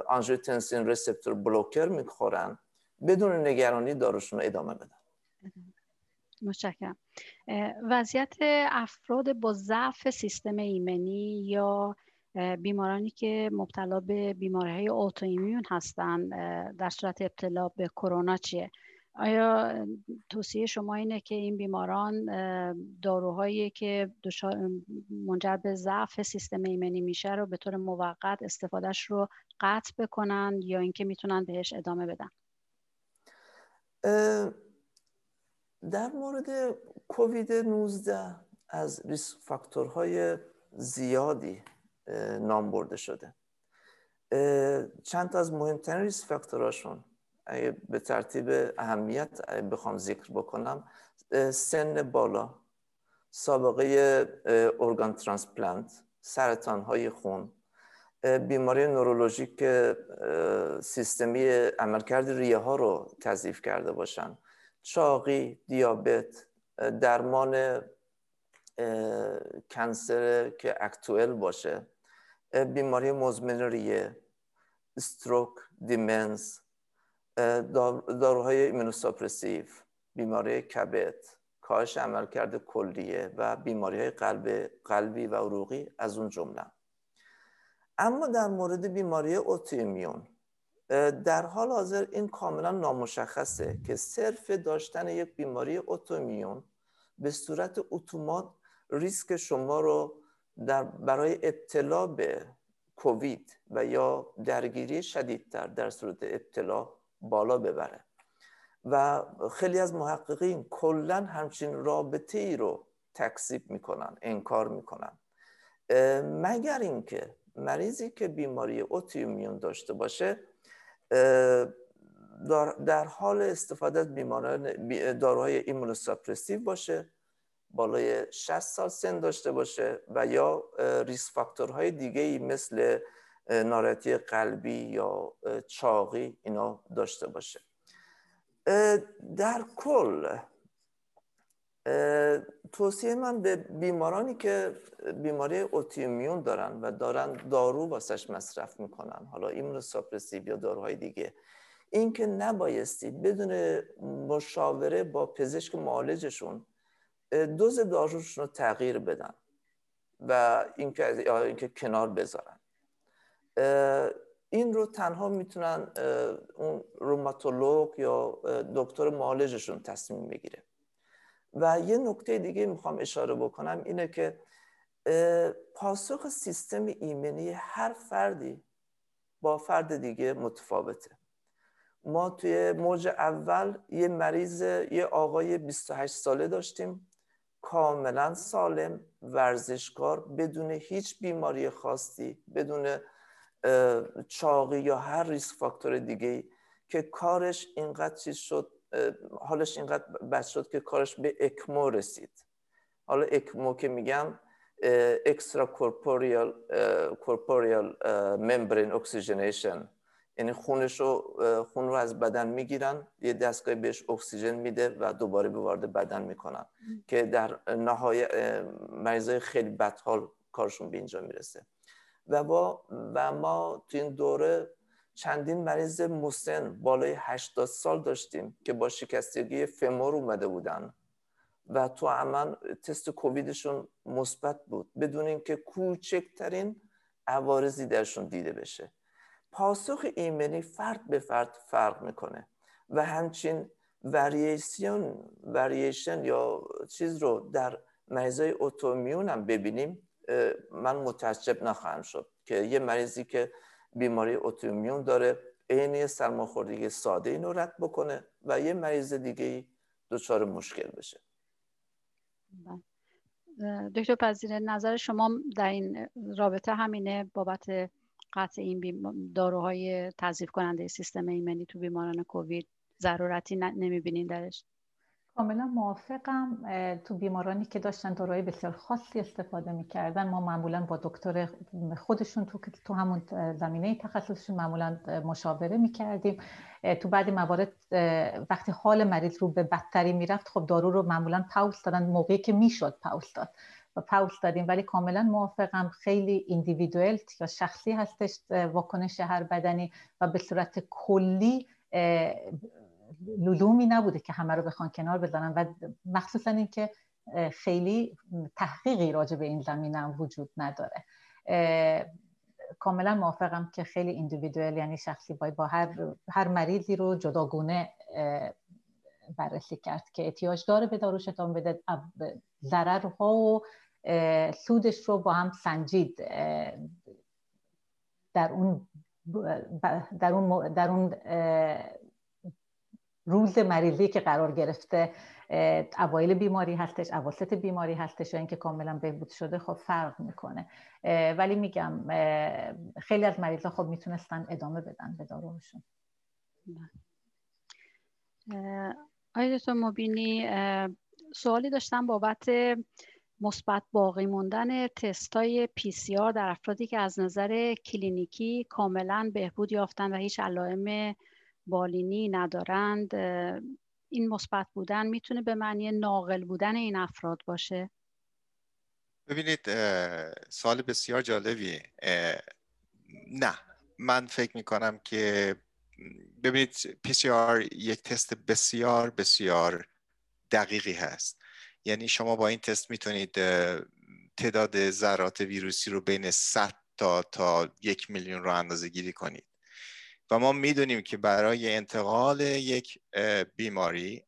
آنژیوتنسین رسپتور بلوکر می‌خورن بدون نگرانی داروشون رو ادامه بدن. متشکرم. وضعیت افراد با ضعف سیستم ایمنی یا بیمارانی که مبتلا به بیماری های اوتوایمیون هستند در صورت ابتلا به کرونا چیه؟ آیا توصیه شما اینه که این بیماران داروهایی که منجر به ضعف سیستم ایمنی میشه رو به طور موقت استفادهش رو قطع بکنن یا اینکه می‌تونن بهش ادامه بدن؟ در مورد کووید 19 از ریسک فاکتورهای زیادی نام برده شده. چند از مهمترین ریسک فاکتورهاشون اگه به ترتیب اهمیت بخوام ذکر بکنم سن بالا سابقه ارگان ترانسپلانت سرطان های خون بیماری نورولوژیک سیستمی عملکرد ریه ها رو تضعیف کرده باشن. چاقی دیابت درمان کنسر که اکتوئل باشه. بیماری مزمن ریه استروک دیمنس داروهای ایمونوساپرسیو بیماری کبد کاهش عملکرد کلیه و بیماری های قلب قلبی و عروقی از اون جمله. اما در مورد بیماری اوتیمیون در حال حاضر این کاملا نامشخصه که صرف داشتن یک بیماری اوتومیون به صورت اتومات ریسک شما رو در برای ابتلا به کووید و یا درگیری شدیدتر در صورت ابتلا بالا ببره. و خیلی از محققین کلا همچین رابطه ای رو تکذیب می‌کنن انکار می‌کنن. مگر اینکه مریضی که بیماری اوتیومیون داشته باشه در حال استفاده از بیماران داروهای immunosuppressive باشه بالای 60 سال سن داشته باشه و یا risk factor های دیگه ای مثل نارسایی قلبی یا چاقی اینا داشته باشه. در کل توصیه من به بیمارانی که بیماری autoimmune دارن و دارن دارو واسش مصرف می‌کنن حالا immunosuppressive یا داروهای دیگه این که نبایستی بدون مشاوره با پزشک معالجشون دوز داروشون رو تغییر بدن و اینکه اینکه کنار بذارن. این رو تنها می‌تونن اون روماتولوگ یا دکتر معالجشون تصمیم بگیره. و یه نکته دیگه می‌خوام اشاره بکنم اینه که پاسخ سیستم ایمنی هر فردی با فرد دیگه متفاوته. ما توی موج اول یه مریض یه آقای 28 ساله داشتیم. کاملا سالم ورزشکار بدون هیچ بیماری خاصی بدون چاقی یا هر ریسک فاکتور دیگه که کارش اینقدر چیز شد حالش اینقدر بد شد که کارش به اکمو رسید. حالا اکمو که میگم extracorporeal corporeal membrane oxygenation یعنی خونش رو خون رو از بدن می‌گیرن یه دستگاه بهش اکسیژن میده و دوباره به وارد بدن می‌کنن که در نهایت مریضای خیلی بدحال کارشون به اینجا می‌رسه. و با و ما تو این دوره چندین مریض مسن بالای 80 سال داشتیم که با شکستگی فمور اومده بودن و تو عمل تست کوویدشون مثبت بود بدون اینکه کوچکترین عوارضی درشون دیده بشه. پاسخ ایمنی فرد به فرد فرق می‌کنه و همچین وریشن وریشن یا چیز رو در مریضای اتومیون هم ببینیم من متعجب نخواهم شد که یه مریضی که بیماری اتومیون داره عین سرماخوردگی ساده اینو رد بکنه و یه مریض دیگه دچار مشکل بشه بله. دکتر پذیر نظر شما در این رابطه همینه بابت قطع این داروهای تضعیف کننده سیستم ایمنی تو بیماران کووید. ضرورتی نمی‌بینین درش. کاملا موافقم. تو بیمارانی که داشتن داروهای بسیار خاصی استفاده می‌کردن ما معمولا با دکتر خودشون تو تو همون زمینه تخصصشون معمولا مشاوره می‌کردیم. تو بعضی موارد وقتی حال مریض رو به بدتری می‌رفت خب دارو رو معمولا پاوس دادن موقعی که می‌شد پاوس داد. پاوس دادیم. ولی کاملا موافقم. خیلی ایندیویدوال یا شخصی هستش واکنش هر بدنی و به صورت کلی لزومی نبوده که همه رو بخوان کنار بزنن و مخصوصا اینکه خیلی تحقیقی راجع به این زمینه وجود نداره. کاملا موافقم که خیلی ایندیویدوال یعنی شخصی باید با هر, هر مریضی رو جداگونه بررسی کرد که احتیاج داره به داروش ادامه بده ضررها و سودش رو با هم سنجید در اون در اون, در اون روز مریضی که قرار گرفته اوایل بیماری هستش اواسط بیماری هستش یا اینکه کاملا بهبود شده خب فرق می‌کنه. ولی میگم خیلی از مریضا خب می‌تونستن ادامه بدن به داروهاشون. آیا مبینی سوالی داشتم بابت مثبت باقی موندن تستای پی سی آر در افرادی که از نظر کلینیکی کاملا بهبود یافتن و هیچ علائم بالینی ندارند این مثبت بودن می‌تونه به معنی ناقل بودن این افراد باشه؟ ببینید سوال بسیار جالبیه. نه. من فکر می‌کنم که ببینید PCR یک تست بسیار بسیار دقیقی هست. یعنی شما با این تست می‌تونید تعداد ذرات ویروسی رو بین 100 تا تا یک میلیون رو اندازه گیری کنید. و ما می‌دونیم که برای انتقال یک بیماری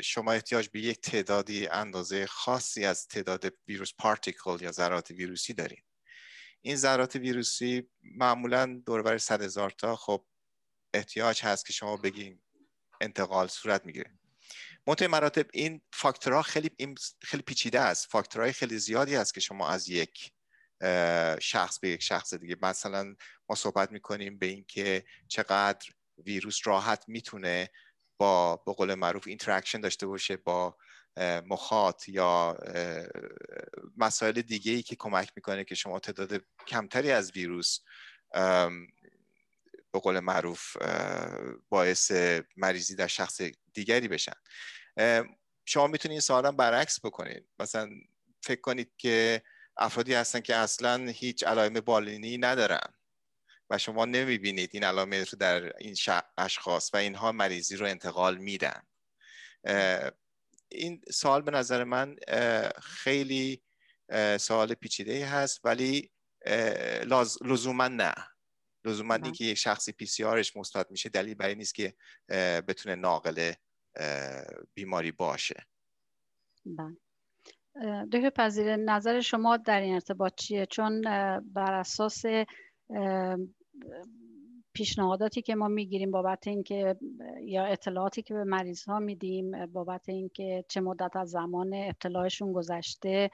شما احتیاج به یک تعدادی اندازه خاصی از تعداد ویروس پارتیکل یا ذرات ویروسی داریم این ذرات ویروسی معمولا دوربر صد هزار تا خب احتیاج هست که شما بگین انتقال صورت می‌گیره. منتهای مراتب این فاکتورها خیلی خیلی پیچیده است. فاکتورهای خیلی زیادی هست که شما از یک شخص به یک شخص دیگه مثلا ما صحبت می‌کنیم به اینکه چقدر ویروس راحت می‌تونه با به قول معروف interaction داشته باشه با مخاط یا مسائل دیگه ای که کمک می‌کنه که شما تعداد کمتری از ویروس به قول معروف باعث مریضی در شخص دیگری بشن. شما می‌تونید این سوال برعکس بکنید. مثلا فکر کنید که افرادی هستن که اصلا هیچ علائم بالینی ندارن و شما نمی‌بینید این علائم رو در این اشخاص و اینها مریضی رو انتقال میدن. این سوال به نظر من خیلی سوال پیچیده هست ولی لزوما نه. لزوما. اینکه یک شخصی پی سی آرش مثبت میشه دلیل برای نیست که بتونه ناقل بیماری باشه. بله. دکتر پذیر نظر شما در این ارتباط چیه؟ چون بر اساس پیشنهاداتی که ما می‌گیریم بابت اینکه یا اطلاعاتی که به مریض ها میدیم بابت اینکه چه مدت از زمان ابتلاعشون گذشته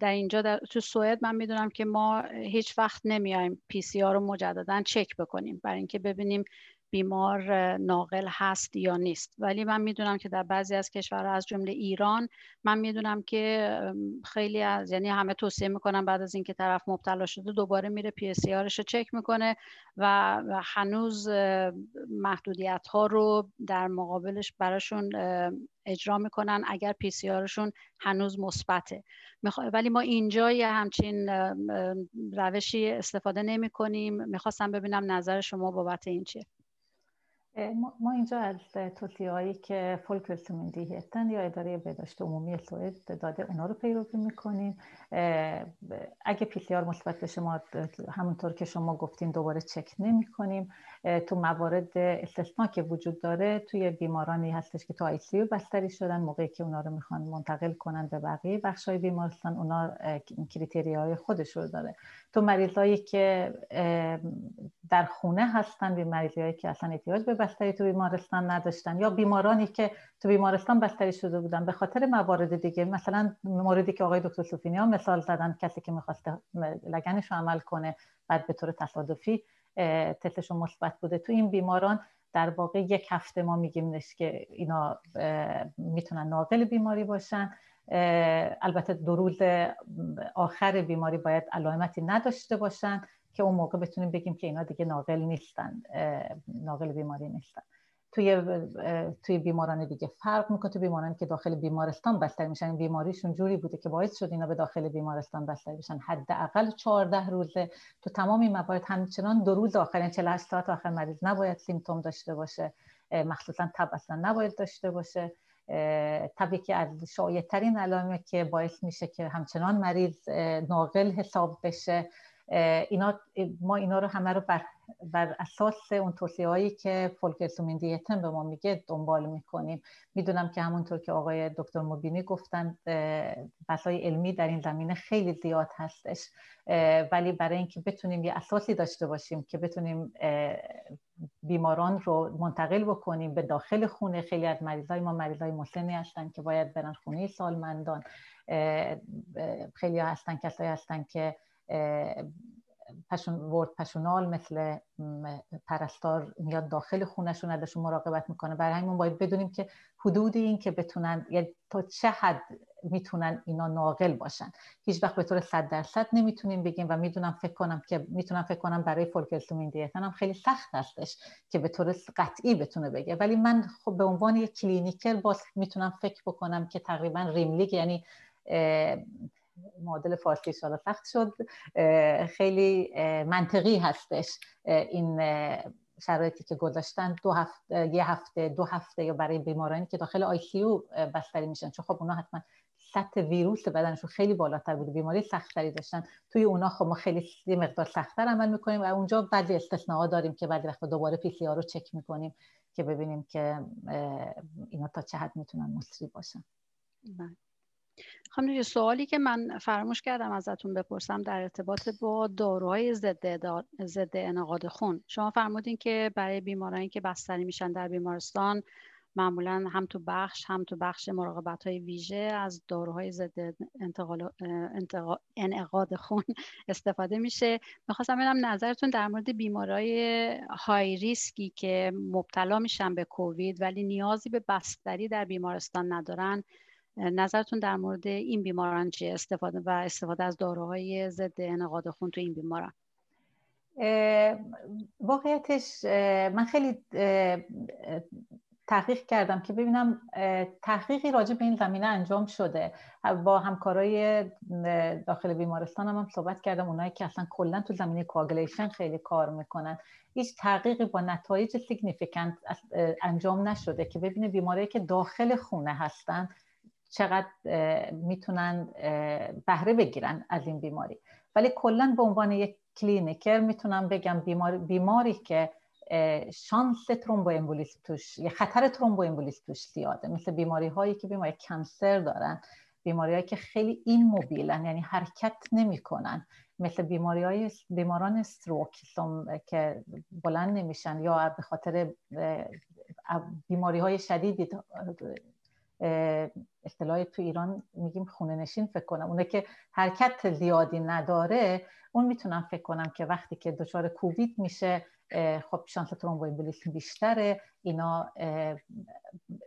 در اینجا در تو سوئد من می‌دونم که ما هیچ وقت نمیایم پی سی آر رو مجددا چک بکنیم برای اینکه ببینیم بیمار ناقل هست یا نیست. ولی من می‌دونم که در بعضی از کشورها از جمله ایران من می‌دونم که خیلی از یعنی همه توصیه می‌کنن بعد از اینکه طرف مبتلا شده دوباره میره PCR رو چک می‌کنه و هنوز محدودیت ها رو در مقابلش براشون اجرا می‌کنن اگر PCR شون هنوز مثبته. ولی ما اینجا یه همچین روشی استفاده نمی کنیم می‌خواستم ببینم نظر شما بابت این چیه. ما اینجا از توصیه هایی که هستن یا اداره بهداشت عمومی سوئد داده اونا رو پیروی می‌کنیم اگه پی مثبت بشه ما همونطور که شما گفتین دوباره چک نمی کنیم تو موارد استثنا که وجود داره توی بیمارانی هستش که تو آی سی بستری شدن موقعی که اونا رو می‌خوان منتقل کنن به بقیه بخش های بیمارستان اونا کریتری های خودش رو داره تو مریضایی که در خونه هستن بی مریضایی که اصلا احتیاج به بستری تو بیمارستان نداشتن یا بیمارانی که تو بیمارستان بستری شده بودن به خاطر موارد دیگه مثلا موردی که آقای دکتر سوفینیا مثال زدن کسی که می‌خواسته لگنش رو عمل کنه بعد به طور تصادفی تستشون مثبت بوده. تو این بیماران در واقع یک هفته ما میگیم که اینا می‌تونن ناقل بیماری باشن. البته دو روز آخر بیماری باید علائمتی نداشته باشن که اون موقع بتونیم بگیم که اینا دیگه ناقل نیستن ناقل بیماری نیستن. توی توی بیماران دیگه فرق می‌کنه. تو بیمارانی که داخل بیمارستان بستری میشن. بیماریشون جوری بوده که باعث شد اینا به داخل بیمارستان بستری بشن. حداقل 14 روزه. تو تمام این موارد همچنان دو روز آخر این 48 ساعت آخر مریض نباید سیمتوم داشته باشه. مخصوصا تب اصلا نباید داشته باشه. تبی که از شایع علائمی که باعث میشه که همچنان مریض ناقل حساب بشه. اینا ما اینا رو همه رو بر, بر اساس اون توصیه هایی که فولکرسومین دیتن به ما میگه دنبال می‌کنیم. می‌دونم که همونطور که آقای دکتر مبینی گفتن بحثای علمی در این زمینه خیلی زیاد هستش. ولی برای اینکه بتونیم یه اساسی داشته باشیم که بتونیم بیماران رو منتقل بکنیم به داخل خونه خیلی از مریضای ما مریضای مسنی هستن که باید برن خونه سالمندان. خیلی هستن کسایی هستن که ورد پشونال مثل پرستار میاد داخل خونشون ازشون مراقبت می‌کنه. برای همین باید بدونیم که حدود این که بتونن یعنی تا چه حد می‌تونن اینا ناقل باشن. هیچ وقت به طور صد درصد نمی‌تونیم بگیم و می‌دونم فکر کنم که می‌تونم فکر کنم برای فولکلسومین دیتن هم خیلی سخت هستش که به طور قطعی بتونه بگه. ولی من خب به عنوان یک kliniker باز می‌تونم فکر بکنم که تقریبا rimlig یعنی معادل فارسی شده سخت شد. خیلی منطقی هستش. این شرایطی که گذاشتن. دو هفته یه هفته دو هفته یا برای بیمارانی که داخل ICU بستری میشن. چون خب اونا حتما سطح ویروس بدنشون خیلی بالاتر بوده بیماری سخت‌تری داشتن. توی اونا خب ما خیلی مقدار سختتر عمل می‌کنیم و اونجا بعضی استثناء داریم که بعضی وقتا دوباره PCR رو چک می‌کنیم که ببینیم که اینا تا چه حد می‌تونن مصری باشن. بله. خانم سوالی که من فراموش کردم ازتون بپرسم در ارتباط با داروهای ضد ضد انعقاد خون. شما فرمودین که برای بیمارانی که بستری میشن در بیمارستان معمولا هم تو بخش هم تو بخش مراقبت های ویژه از داروهای ضد انتقال انعقاد خون *laughs* استفاده میشه. می‌خواستم بدم نظرتون در مورد بیمارای های ریسکی که مبتلا میشن به کووید ولی نیازی به بستری در بیمارستان ندارن. نظرتون در مورد این بیماران چیه؟ استفاده و استفاده از داروهای ضد انعقاد خون تو این بیماران. واقعیتش من خیلی تحقیق کردم که ببینم تحقیقی راجع به این زمینه انجام شده. با همکارای داخل بیمارستان هم, هم صحبت کردم اونایی که اصلا کلا تو زمینه coagulation خیلی کار می‌کنن. هیچ تحقیقی با نتایج significant انجام نشده که ببینه بیماری که داخل خونه هستن چقدر می‌تونن بهره بگیرن از این بیماری. ولی کلا به عنوان یک kliniker می‌تونم بگم بیمار بیماری که شانس thrombo توش یه خطر thromboembolism توش زیاده. مثل بیماری هایی که بیماری cancer دارن بیماری هایی که خیلی این موبیلن یعنی حرکت نمی‌کنن. مثل بیماری های بیماران استروک که بلند نمیشن یا به خاطر بیماری های شدیدی اصطلاح تو ایران میگیم خونه نشین فکر کنم. اونه که حرکت زیادی نداره اون می‌تونم فکر کنم که وقتی که دچار کووید میشه خب شانس ترومبوامبولیسم بیشتره. اینا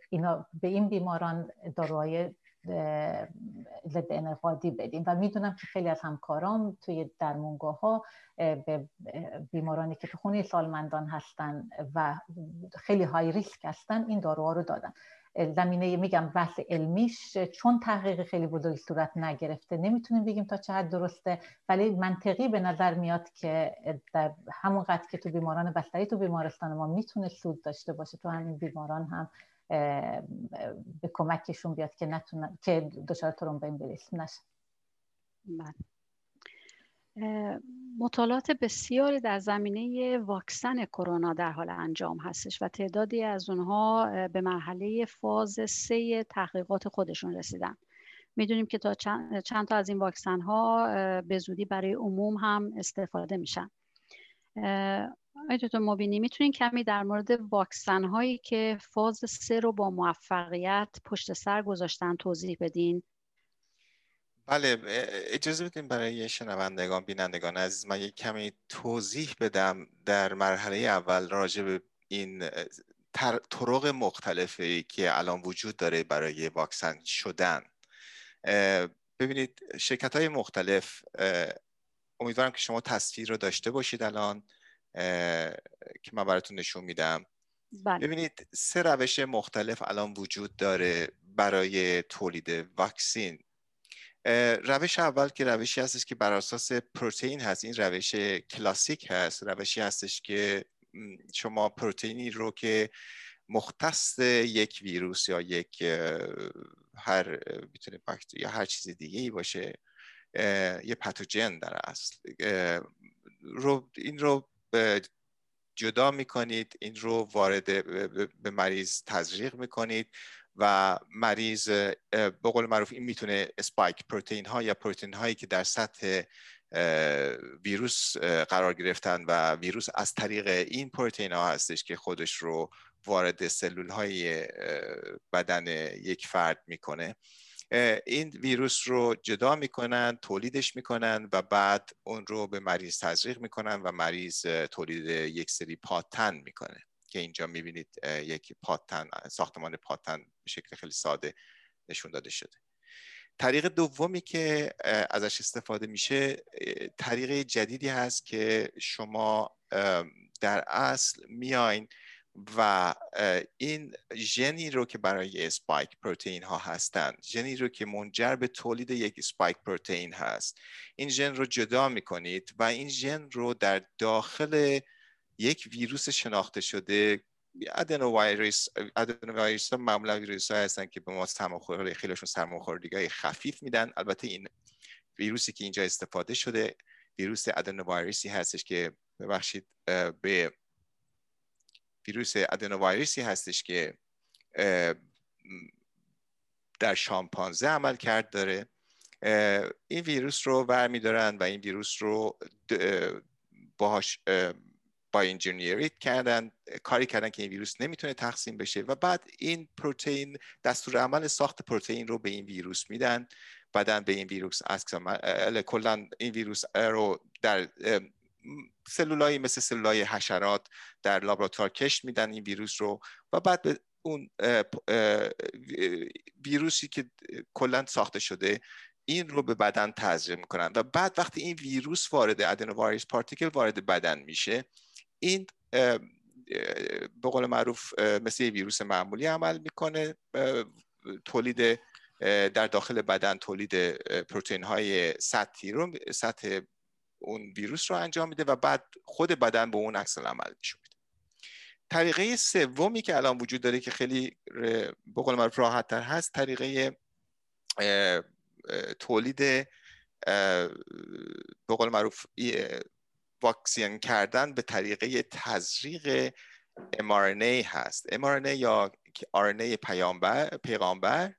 اینا به این بیماران داروهای ضد انقادی بدیم و می‌دونم که خیلی از همکارام توی درمونگاه ها به بیمارانی که تو خونه سالمندان هستن و خیلی های ریسک هستن این داروها رو دادن. زمینه میگم بحث علمیش چون تحقیق خیلی بزرگی صورت نگرفته نمی‌تونیم بگیم تا چه حد درسته. ولی منطقی به نظر میاد که در همون قدر که تو بیماران بستری تو بیمارستان ما می‌تونه سود داشته باشه. تو همین بیماران هم به کمکشون بیاد که نتونن که دچار ترومبین بریسم نشه. بله. مطالعات بسیاری در زمینه واکسن کرونا در حال انجام هستش و تعدادی از اونها به مرحله فاز سه تحقیقات خودشون رسیدن. می‌دونیم که تا چند, چند تا از این واکسن ها به زودی برای عموم هم استفاده میشن. آقای دکتر مبینی می‌تونین کمی در مورد واکسن هایی که فاز سه رو با موفقیت پشت سر گذاشتن توضیح بدین؟ بله اجازه بدیم برای شنوندگان بینندگان عزیز من یک کمی توضیح بدم در مرحله اول راجع به این طرق مختلفی که الان وجود داره برای واکسن شدن. ببینید شرکت های مختلف امیدوارم که شما تصویر رو داشته باشید الان که من براتون نشون میدم. بله. ببینید سه روش مختلف الان وجود داره برای تولید واکسین. روش اول که روشی هستش که بر اساس پروتئین هست این روش کلاسیک هست. روشی هستش که شما پروتئینی رو که مختص یک ویروس یا یک هر می‌تونه یا هر چیز دیگه ای باشه یه پاتوژن در اصل رو این رو جدا می‌کنید این رو وارد به مریض تزریق می‌کنید. و مریض به قول معروف این می‌تونه اسپایک پروتئین ها یا پروتئین هایی که در سطح ویروس قرار گرفتن و ویروس از طریق این پروتئین ها هستش که خودش رو وارد سلول های بدن یک فرد می‌کنه. این ویروس رو جدا می‌کنن تولیدش می‌کنن و بعد اون رو به مریض تزریق می‌کنن و مریض تولید یک سری پاتن می‌کنه که اینجا می‌بینید یک پاتن ساختمان پاتن به شکل خیلی ساده نشون داده شده. طریق دومی که ازش استفاده میشه طریق جدیدی هست که شما در اصل میاین و این ژنی رو که برای اسپایک پروتئین ها هستند ژنی رو که منجر به تولید یک اسپایک پروتئین هست این ژن رو جدا می‌کنید و این ژن رو در داخل یک ویروس شناخته شده ادنو ویروس ادنو ویروس ها معمولا ویروس ها هستن که به ما سرماخوری خیلیشون سرماخوردگی خفیف میدن. البته این ویروسی که اینجا استفاده شده ویروس ادنو ویروسی هستش که ببخشید به ویروس ادنوویروسی هستش که در شامپانزه عمل کرد داره. این ویروس رو برمیدارن و این ویروس رو باهاش با انجینیریت کردن کاری کردن که این ویروس نمی‌تونه تقسیم بشه و بعد این پروتئین دستور عمل ساخت پروتئین رو به این ویروس میدن. بعدا به این ویروس کلا این ویروس رو در سلولایی مثل سلولای حشرات در لابراتوار کشت میدن این ویروس رو و بعد به اون ویروسی که کلا ساخته شده این رو به بدن تزریق می‌کنن. و بعد وقتی این ویروس وارد ادنوویروس پارتیکل وارد بدن میشه این به قول معروف مثل ویروس معمولی عمل می‌کنه تولید در داخل بدن تولید پروتئین های سطحی رو سطح اون ویروس رو انجام میده و بعد خود بدن به اون عکس عمل میده. طریقه سومی که الان وجود داره که خیلی به قول معروف راحت تر هست طریقه تولید به قول معروف واکسین کردن به طریقه تزریق mRNA هست. mRNA یا RNA پیغامبر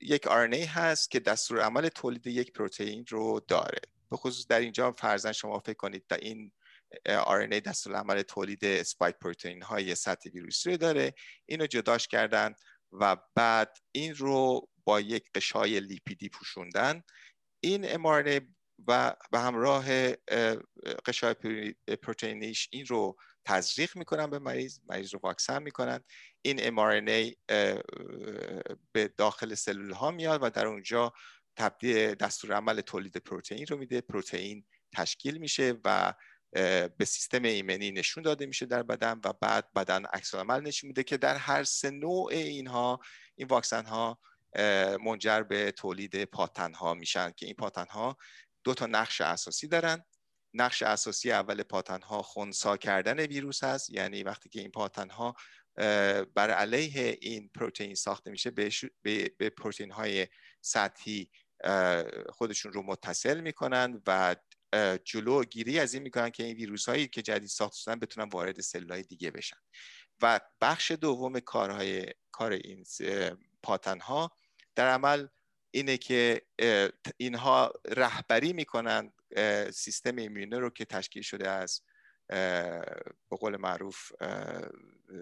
یک RNA هست که دستور عمل تولید یک پروتئین رو داره. به خصوص در اینجا فرضاً شما فکر کنید در این RNA دستور عمل تولید اسپایک پروتئین های سطح ویروسی رو داره. اینو جداش کردن و بعد این رو با یک قشای لیپیدی پوشوندن. این mRNA و به همراه قشای پروتئینیش این رو تزریق می‌کنن به مریض مریض رو واکسن می‌کنن. این mRNA به داخل سلول ها میاد و در اونجا تبدیل دستور عمل تولید پروتئین رو میده. پروتئین تشکیل میشه و به سیستم ایمنی نشون داده میشه در بدن و بعد بدن عکس عمل نشون میده که در هر سه نوع اینها این واکسن ها منجر به تولید پاتن ها میشن که این پاتن ها دو تا نقش اساسی دارن. نقش اساسی اول پاتن ها خونسا کردن ویروس هست. یعنی وقتی که این پاتن ها بر علیه این پروتئین ساخته میشه به, به پروتئین های سطحی خودشون رو متصل می‌کنن و جلو گیری از این می‌کنن که این ویروس هایی که جدید ساخته شدن بتونن وارد سلول دیگه بشن. و بخش دوم کارهای کار این پاتن ها در عمل اینه که اینها رهبری می‌کنن سیستم ایمونه رو که تشکیل شده از به قول معروف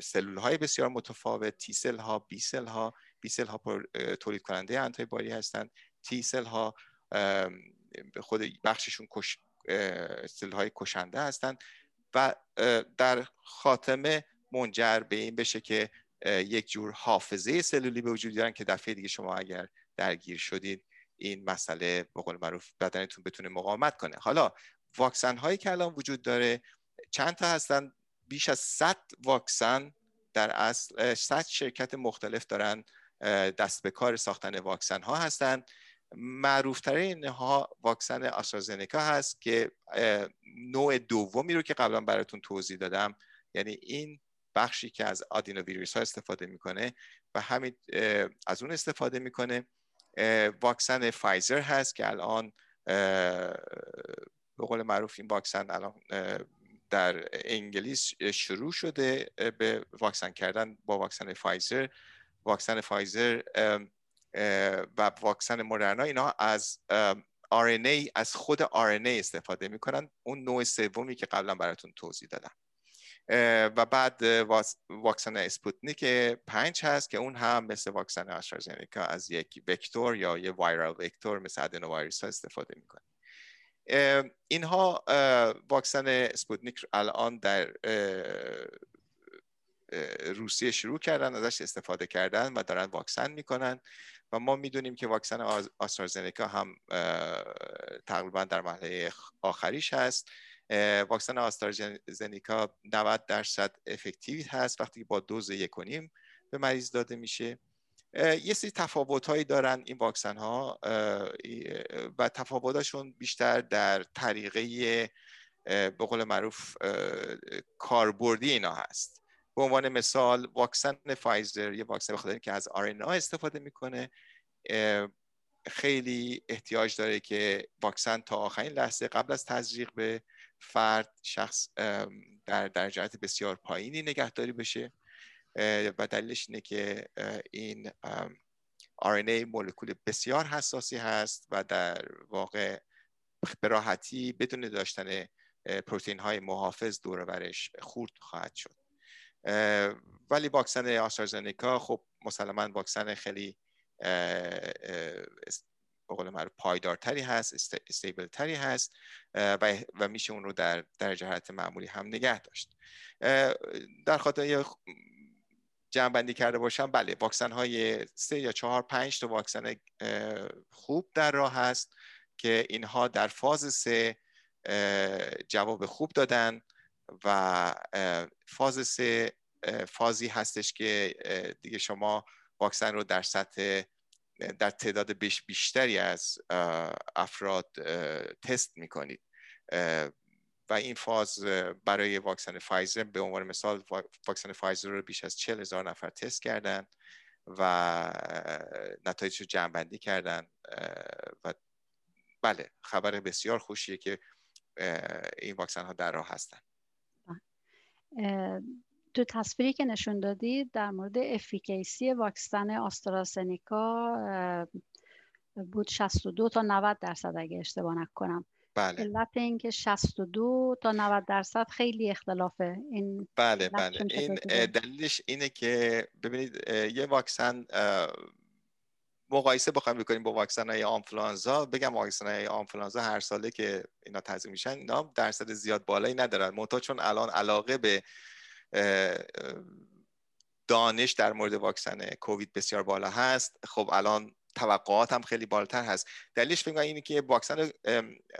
سلول های بسیار متفاوت تی سل ها بی سل ها بی سل ها تولید کننده انتای باری هستند تی سل ها خود بخششون کش سل های کشنده هستند و در خاتمه منجر به این بشه که یک جور حافظه سلولی به وجود بیارن که دفعه دیگه شما اگر درگیر شدید این مسئله به قول معروف بدنتون بتونه مقاومت کنه. حالا واکسن هایی که الان وجود داره چند تا هستن؟ بیش از 100 واکسن در اصل 100 شرکت مختلف دارن دست به کار ساختن واکسن ها هستند معروفترین اینها واکسن آسترازنکا هست که نوع دومی رو که قبلا براتون توضیح دادم یعنی این بخشی که از آدینو ویروس ها استفاده می‌کنه و همین از اون استفاده می‌کنه. واکسن فایزر هست که الان به قول معروف این واکسن الان در انگلیس شروع شده به واکسن کردن با واکسن فایزر. واکسن فایزر و واکسن مدرنا اینا از RNA از خود RNA استفاده می‌کنن. اون نوع سومی که قبلا براتون توضیح دادم. و بعد واکسن اسپوتنیک پنج هست که اون هم مثل واکسن آسترازنیکا از یک vector یا یه viral vector مثل ادنوویروس ها استفاده می‌کنه. اینها واکسن اسپوتنیک الان در روسیه شروع کردن ازش استفاده کردن و دارن واکسن می‌کنن و ما می‌دونیم که واکسن آسترازنیکا هم تقریبا در مرحله آخریش هست. واکسن آسترازنیکا 90 درصد effective هست وقتی با دوز یک و نیم به مریض داده میشه. یه سری تفاوت هایی دارن این واکسن ها و تفاوتشون بیشتر در طریقه به قول معروف کاربردی اینا هست. به عنوان مثال واکسن فایزر یه واکسن بخاطر که از آرنا استفاده می‌کنه خیلی احتیاج داره که واکسن تا آخرین لحظه قبل از تزریق به فرد شخص در درجات بسیار پایینی نگهداری بشه و دلیلش اینه که این RNA مولکول بسیار حساسی هست و در واقع به راحتی بدون داشتن پروتئین های محافظ دور برش خورد خواهد شد. ولی واکسن آسترازنیکا خب مسلما واکسن خیلی به قول معروف پایدارتری هست استیبل تری هست و, و میشه اون رو در درجه حرارت معمولی هم نگه داشت. در خاطر جمع کرده باشم بله واکسن های سه یا چهار پنج تا واکسن خوب در راه هست که اینها در فاز سه جواب خوب دادن و فاز سه فازی هستش که دیگه شما واکسن رو در سطح در تعداد بیشتری از افراد تست می‌کنید. و این فاز برای واکسن فایزر به عنوان مثال واکسن فایزر رو بیش از 40 هزار نفر تست کردن و نتایج رو جمع بندی کردن و بله خبر بسیار خوشیه که این واکسن ها در راه هستن. تو تصویری که نشون دادید در مورد efficacy واکسن آسترازنیکا بود 62 تا 90 درصد اگه اشتباه نکنم. بله. علت اینکه 62 تا 90 درصد خیلی اختلافه. این بله بله. این دلیلش اینه که ببینید یه واکسن مقایسه بخوایم بکنیم با واکسن های آنفلانزا بگم واکسن های آنفلانزا هر ساله که اینا تزریق میشن اینا درصد زیاد بالایی ندارن. منتها چون الان علاقه به دانش در مورد واکسن کووید بسیار بالا هست. خب الان توقعات هم خیلی بالاتر هست. دلیلش فکر اینه که واکسن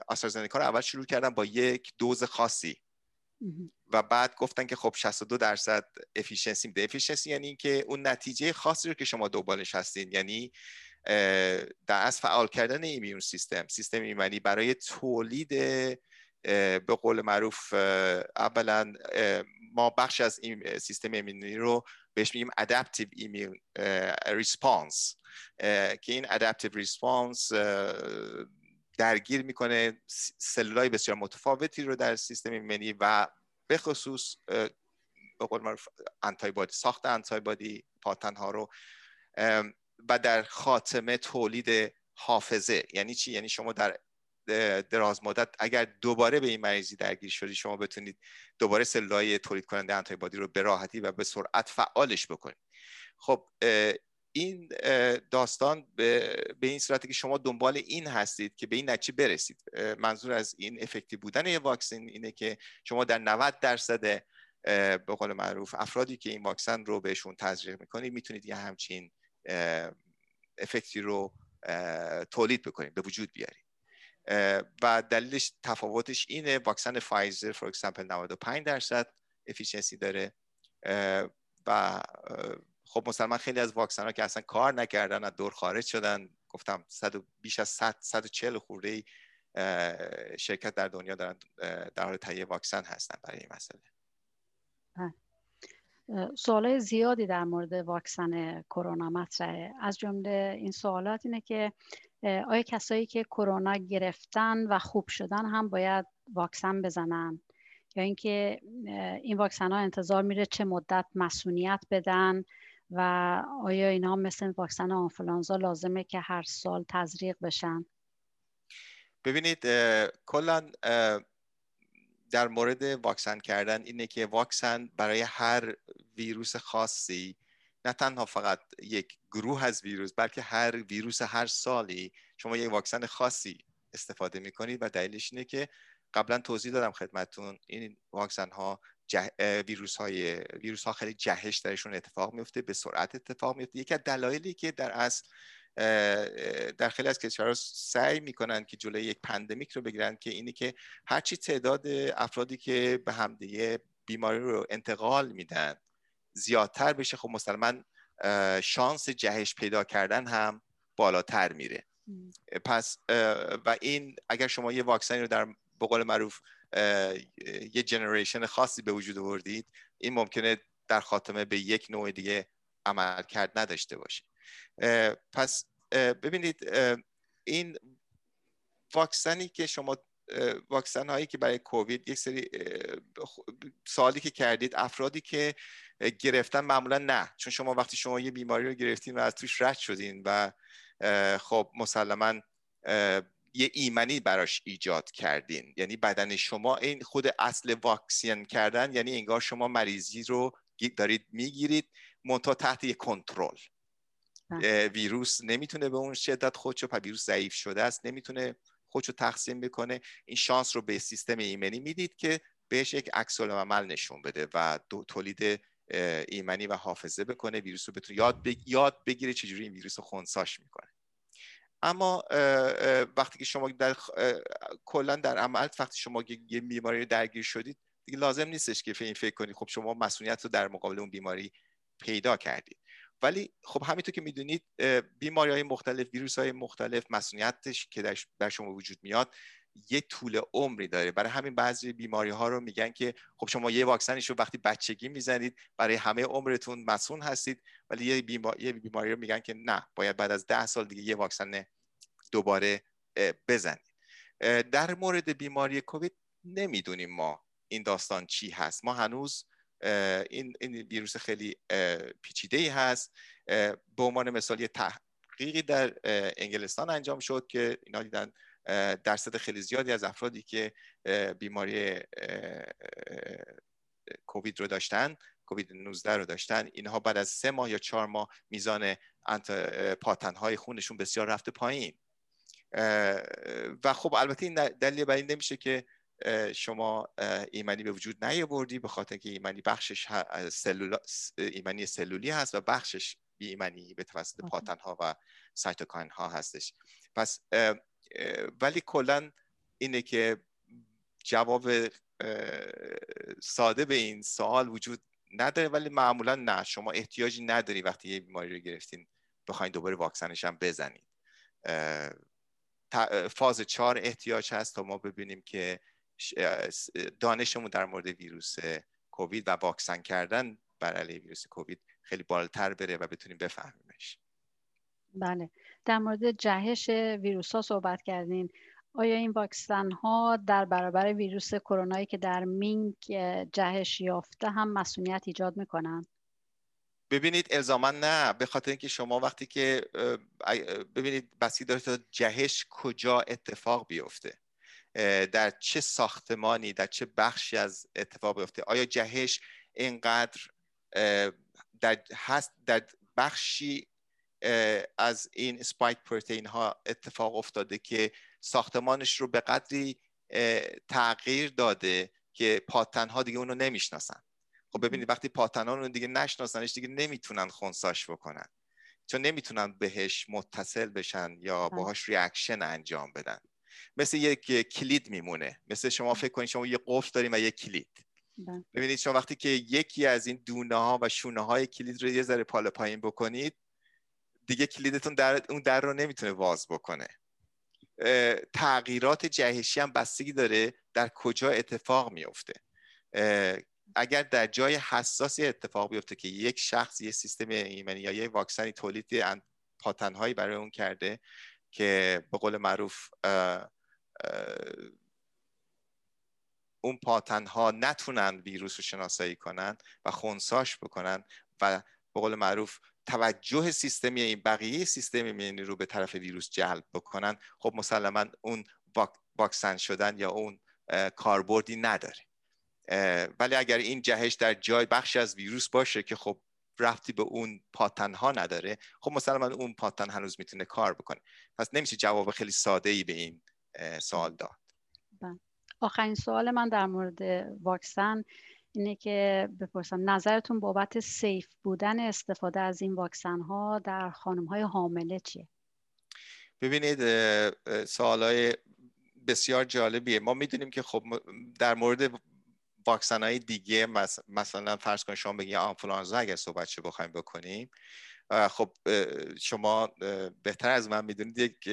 آسترازنیکا رو اول شروع کردن با یک دوز خاصی. و بعد گفتن که خب 62 درصد efficiency میده. efficiency یعنی اینکه اون نتیجه خاصی رو که شما دنبالش هستین. یعنی در از فعال کردن immune system سیستم ایمنی برای تولید به قول معروف اولا ما بخش از این سیستم ایمنی رو بهش میگیم adaptive immune response که این adaptive response درگیر می‌کنه سلولای بسیار متفاوتی رو در سیستم ایمنی و به خصوص به قول معروف antibody ساخت antibody پادتن ها رو و در خاتمه تولید حافظه. یعنی چی؟ یعنی شما در دراز مدت. اگر دوباره به این مریضی درگیر شدی شما بتونید دوباره سلولای تولید کننده antibody رو به راحتی و به سرعت فعالش بکنید. خب این داستان به, این صورتی که شما دنبال این هستید که به این نتیجه برسید. منظور از این effective بودن یه واکسن اینه که شما در 90 درصد به قول معروف افرادی که این واکسن رو بهشون تزریق می‌کنید می‌تونید یه همچین effect ی رو تولید بکنید به وجود بیارید. و دلیلش تفاوتش اینه واکسن فایزر for example 95 درصد افیشنسی داره. و خب مسلمان خیلی از واکسن ها که اصلا کار نکردن از دور خارج شدن گفتم صد بیش از 100 140 خورده شرکت در دنیا دارن در حال تهیه واکسن هستن برای این مسئله. سوالای زیادی در مورد واکسن کرونا مطرحه. از جمله این سوالات اینه که آیا کسایی که کرونا گرفتن و خوب شدن هم باید واکسن بزنن؟ یا اینکه این واکسن ها انتظار میره چه مدت مسئولیت بدن و آیا اینها مثل واکسن آنفلانزا لازمه که هر سال تزریق بشن؟ ببینید کلا در مورد واکسن کردن اینه که واکسن برای هر ویروس خاصی نه تنها فقط یک گروه از ویروس بلکه هر ویروس هر سالی شما یک واکسن خاصی استفاده می‌کنید و دلیلش اینه که قبلا توضیح دادم خدمتون این واکسن ها ویروس های ویروس ها خیلی جهش درشون اتفاق میفته به سرعت اتفاق میفته یکی از دلایلی که در اصل در خیلی از کشورها سعی می‌کنن که جلوی یک پندمیک رو بگیرن که اینی که هرچی تعداد افرادی که به همدیگه بیماری رو انتقال میدن زیادتر بشه خب مسلما شانس جهش پیدا کردن هم بالاتر میره. پس و این اگر شما یه واکسنی رو در بقول معروف یه جنریشن خاصی به وجود آوردید این ممکنه در خاتمه به یک نوع دیگه عمل کرد نداشته باشه. پس ببینید این واکسنی که شما واکسن هایی که برای کووید یک سری سوالی که کردید افرادی که گرفتن معمولا نه. چون شما وقتی شما یه بیماری رو گرفتین و از توش رد شدین و خب مسلما یه ایمنی براش ایجاد کردین. یعنی بدن شما این خود اصل واکسین کردن یعنی انگار شما مریضی رو دارید می‌گیرید منتها تحت یک کنترل. بله. ویروس نمی‌تونه به اون شدت خودشو ویروس ضعیف شده است نمی‌تونه خودشو تقسیم بکنه این شانس رو به سیستم ایمنی می‌دید که بهش یک عکس عمل نشون بده و تولید ایمنی و حافظه بکنه ویروس رو بتونه یاد, یاد بگیره چجوری این ویروس رو خونساش می‌کنه. اما وقتی که شما در کلا در عمل وقتی شما یه بیماری درگیر شدید دیگه لازم نیستش که این فکر کنید خب شما مسئولیت رو در مقابل اون بیماری پیدا کردید. ولی خب همینطور که می‌دونید بیماری های مختلف ویروس های مختلف مسئولیتش که در شما وجود میاد یه طول عمری داره. برای همین بعضی بیماری ها رو میگن که خب شما یه واکسنش رو وقتی بچگی می‌زنید برای همه عمرتون مسئول هستید. ولی یه بیماری, یه بیماری رو میگن که نه باید بعد از ده سال دیگه یه واکسن دوباره بزنید. در مورد بیماری کووید نمی‌دونیم ما این داستان چی هست. ما هنوز این, این ویروس خیلی پیچیده ای هست. به عنوان مثال یه تحقیقی در انگلستان انجام شد که اینا دیدن درصد خیلی زیادی از افرادی که بیماری کووید رو داشتن کووید 19 رو داشتن اینها بعد از سه ماه یا چهار ماه میزان پاتنهای خونشون بسیار رفته پایین. و خب البته این دلیل بر این نمیشه که شما ایمنی به وجود نیاوردی به خاطر که ایمنی بخشش سلول ایمنی سلولی هست و بخشش بی ایمنی به توسط پاتن ها و سایتوکاین ها هستش. پس ولی کلا اینه که جواب ساده به این سوال وجود نداره ولی معمولا نه. شما احتیاجی نداری وقتی یه بیماری رو گرفتین بخواین دوباره واکسنش هم بزنید. فاز چهار احتیاج هست تا ما ببینیم که دانشمون در مورد ویروس کووید و واکسن کردن بر علیه ویروس کووید خیلی بالاتر بره و بتونیم بفهمیمش. بله. در مورد جهش ویروس ها صحبت کردین. آیا این واکسن ها در برابر ویروس کرونایی که در مینک جهش یافته هم مسئولیت ایجاد می‌کنن؟ ببینید الزاما نه. به خاطر اینکه شما وقتی که ببینید بسی داره تا جهش کجا اتفاق بیفته. در چه ساختمانی در چه بخشی از اتفاق بیفته؟ آیا جهش اینقدر در هست در بخشی از این سپایک پروتئین ها اتفاق افتاده که ساختمانش رو به قدری تغییر داده که پاتن ها دیگه اونو نمی‌شناسن؟ خب ببینید وقتی پاتن ها رو دیگه نشناسنش دیگه نمی‌تونن خونساش بکنن. چون نمی‌تونن بهش متصل بشن یا. باهاش ریاکشن انجام بدن. مثل یک کلید میمونه. مثل شما فکر کنید شما یه قفل داریم و یک کلید. بله. ببینید شما وقتی که یکی از این دونه ها و شونه های کلید رو یه ذره پالا پایین بکنید دیگه کلیدتون در اون در رو نمی‌تونه واز بکنه. تغییرات جهشی هم بستگی داره در کجا اتفاق میفته اگر در جای حساسی اتفاق بیفته که یک شخص یه سیستم ایمنی یا یه واکسنی تولید پاتنهایی برای اون کرده که به قول معروف اون پاتن ها نتونن ویروس رو شناسایی کنن و خونساش بکنن و به قول معروف توجه سیستمی این بقیه سیستم ایمنی رو به طرف ویروس جلب بکنن. خب مسلما اون واکسن شدن یا اون کاربردی نداره. ولی اگر این جهش در جای بخش از ویروس باشه که خب رفتی به اون پاتن ها نداره. خب مثلا اون پاتن هنوز می‌تونه کار بکنه. پس نمیشه جواب خیلی ساده ای به این سوال داد. بله. آخرین سوال من در مورد واکسن اینه که بپرسم نظرتون بابت سیف بودن استفاده از این واکسن ها در خانم های حامله چیه؟ ببینید سوال های بسیار جالبیه. ما می‌دونیم که خب در مورد واکسن های دیگه مثلا فرض کنید شما بگید آنفلانزا اگر صحبت شو بخوایم بکنیم خب شما بهتر از من می‌دونید یک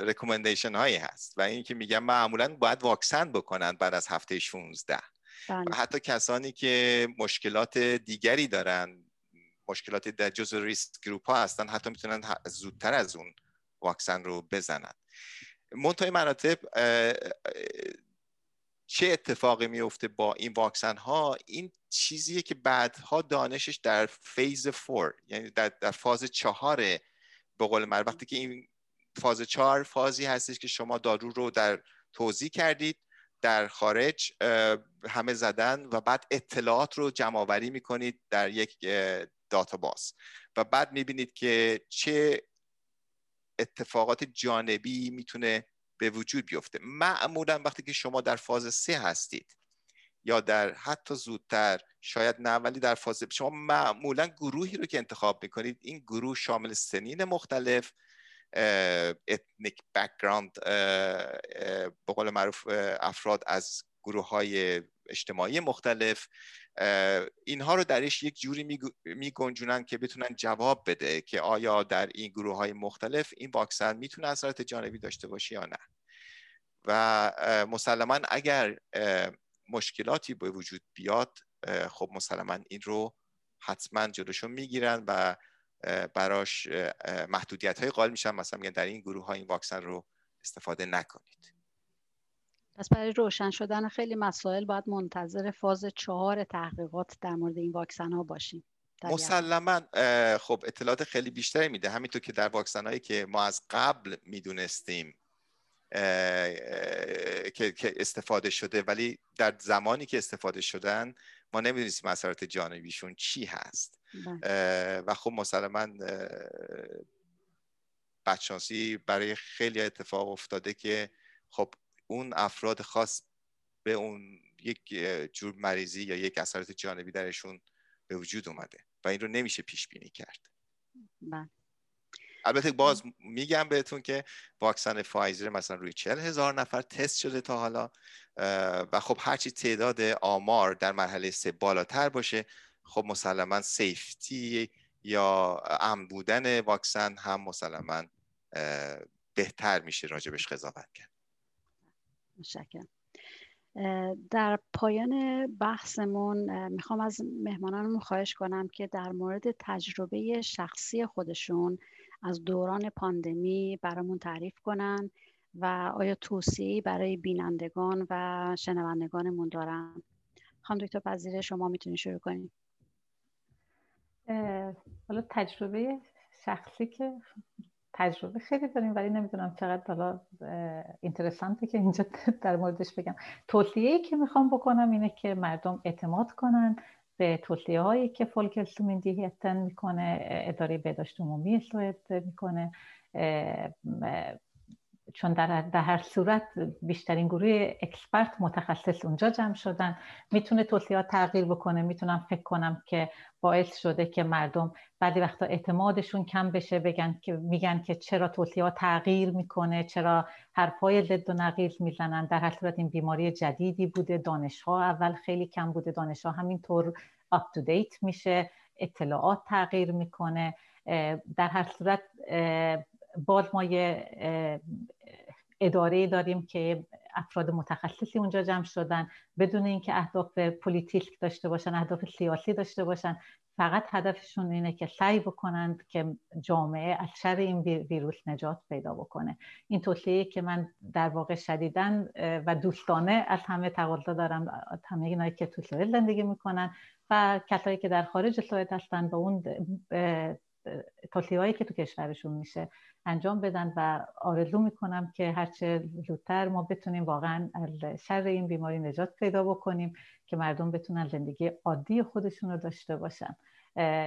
recommendation هایی هست و این که میگم معمولا باید واکسن بکنن بعد از هفته 16 بله. و حتی کسانی که مشکلات دیگری دارن مشکلات در جز risk group ها هستن حتی می‌تونن زودتر از اون واکسن رو بزنن منتهای مراتب چه اتفاقی میفته با این واکسن ها این چیزیه که بعدها دانشش در فیز فور یعنی در, در فاز چهار به قول من. وقتی که این فاز چهار فازی هستش که شما دارو رو در توضیح کردید در خارج همه زدن و بعد اطلاعات رو جمع آوری می‌کنید در یک داتاباس و بعد می‌بینید که چه اتفاقات جانبی می‌تونه به وجود بیفته. معمولا وقتی که شما در فاز سه هستید یا در حتی زودتر شاید نه ولی در فاز شما معمولا گروهی رو که انتخاب می‌کنید این گروه شامل سنین مختلف ethnic background به قول معروف افراد از گروه های اجتماعی مختلف اینها رو درش یک جوری می گنجونن که بتونن جواب بده که آیا در این گروه های مختلف این واکسن می‌تونه اثرات جانبی داشته باشه یا نه. و مسلما اگر مشکلاتی به وجود بیاد خب مسلما این رو حتما جلوشون می‌گیرن و براش محدودیت های قائل میشن. مثلا میگن در این گروه ها این واکسن رو استفاده نکنید. پس برای روشن شدن خیلی مسائل باید منتظر فاز چهار تحقیقات در مورد این واکسن ها باشیم مسلما خب اطلاعات خیلی بیشتری میده. همینطور که در واکسن هایی که ما از قبل می‌دونستیم که استفاده شده ولی در زمانی که استفاده شدن ما نمی‌دونستیم اثرات جانبیشون چی هست. بله. و خب مسلما بدشانسی برای خیلی اتفاق افتاده که خب اون افراد خاص به اون یک جور مریضی یا یک اثرات جانبی درشون به وجود اومده و این رو نمیشه پیش بینی کرد. بله. البته باز میگم بهتون که واکسن فایزر مثلا روی چل هزار نفر تست شده تا حالا و خب هرچی تعداد آمار در مرحله سه بالاتر باشه خب مسلما سیفتی یا امن بودن واکسن هم مسلما بهتر میشه راجبش قضاوت کرد. متشکرم. در پایان بحثمون می‌خوام از مهمانانمون خواهش کنم که در مورد تجربه شخصی خودشون از دوران پاندمی برامون تعریف کنن و آیا توصیه‌ای برای بینندگان و شنوندگانمون دارن؟ خانم دکتر پذیره شما می‌تونید شروع کنید حالا تجربه شخصی که تجربه خیلی داریم ولی نمی‌دونم چقدر حالا اینترسانته که اینجا *laughs* در موردش بگم. توصیه که می‌خوام بکنم اینه که مردم اعتماد کنن به توصیه هایی که فولکلسومندیهتن می‌کنه اداره بهداشت عمومی سوئد می‌کنه چون در, هر صورت بیشترین گروه اکسپرت متخصص اونجا جمع شدن. می‌تونه توصیات تغییر بکنه. می‌تونم فکر کنم که باعث شده که مردم بعضی وقتا اعتمادشون کم بشه. بگن که میگن که چرا توصیات تغییر می‌کنه؟ چرا حرفای ضد و نقیض می‌زنن؟ در هر صورت این بیماری جدیدی بوده. دانشها اول خیلی کم بوده. دانشها همینطور آپ تو دیت میشه. اطلاعات تغییر می‌کنه. در هر صورت باز ما یه اداره داریم که افراد متخصصی اونجا جمع شدن بدون اینکه اهداف politic داشته باشن اهداف سیاسی داشته باشن فقط هدفشون اینه که سعی بکنند که جامعه از شر این ویروس نجات پیدا بکنه. این توصیه که من در واقع شدیدن و دوستانه از همه تقاضا دارم همه اینایی که تو سوئد زندگی می‌کنن و کسایی که در خارج سوئد هستن با اون توصیه که تو کشورشون میشه انجام بدن و آرزو می‌کنم که هرچه زودتر ما بتونیم واقعا از شر این بیماری نجات پیدا بکنیم که مردم بتونن زندگی عادی خودشون رو داشته باشن.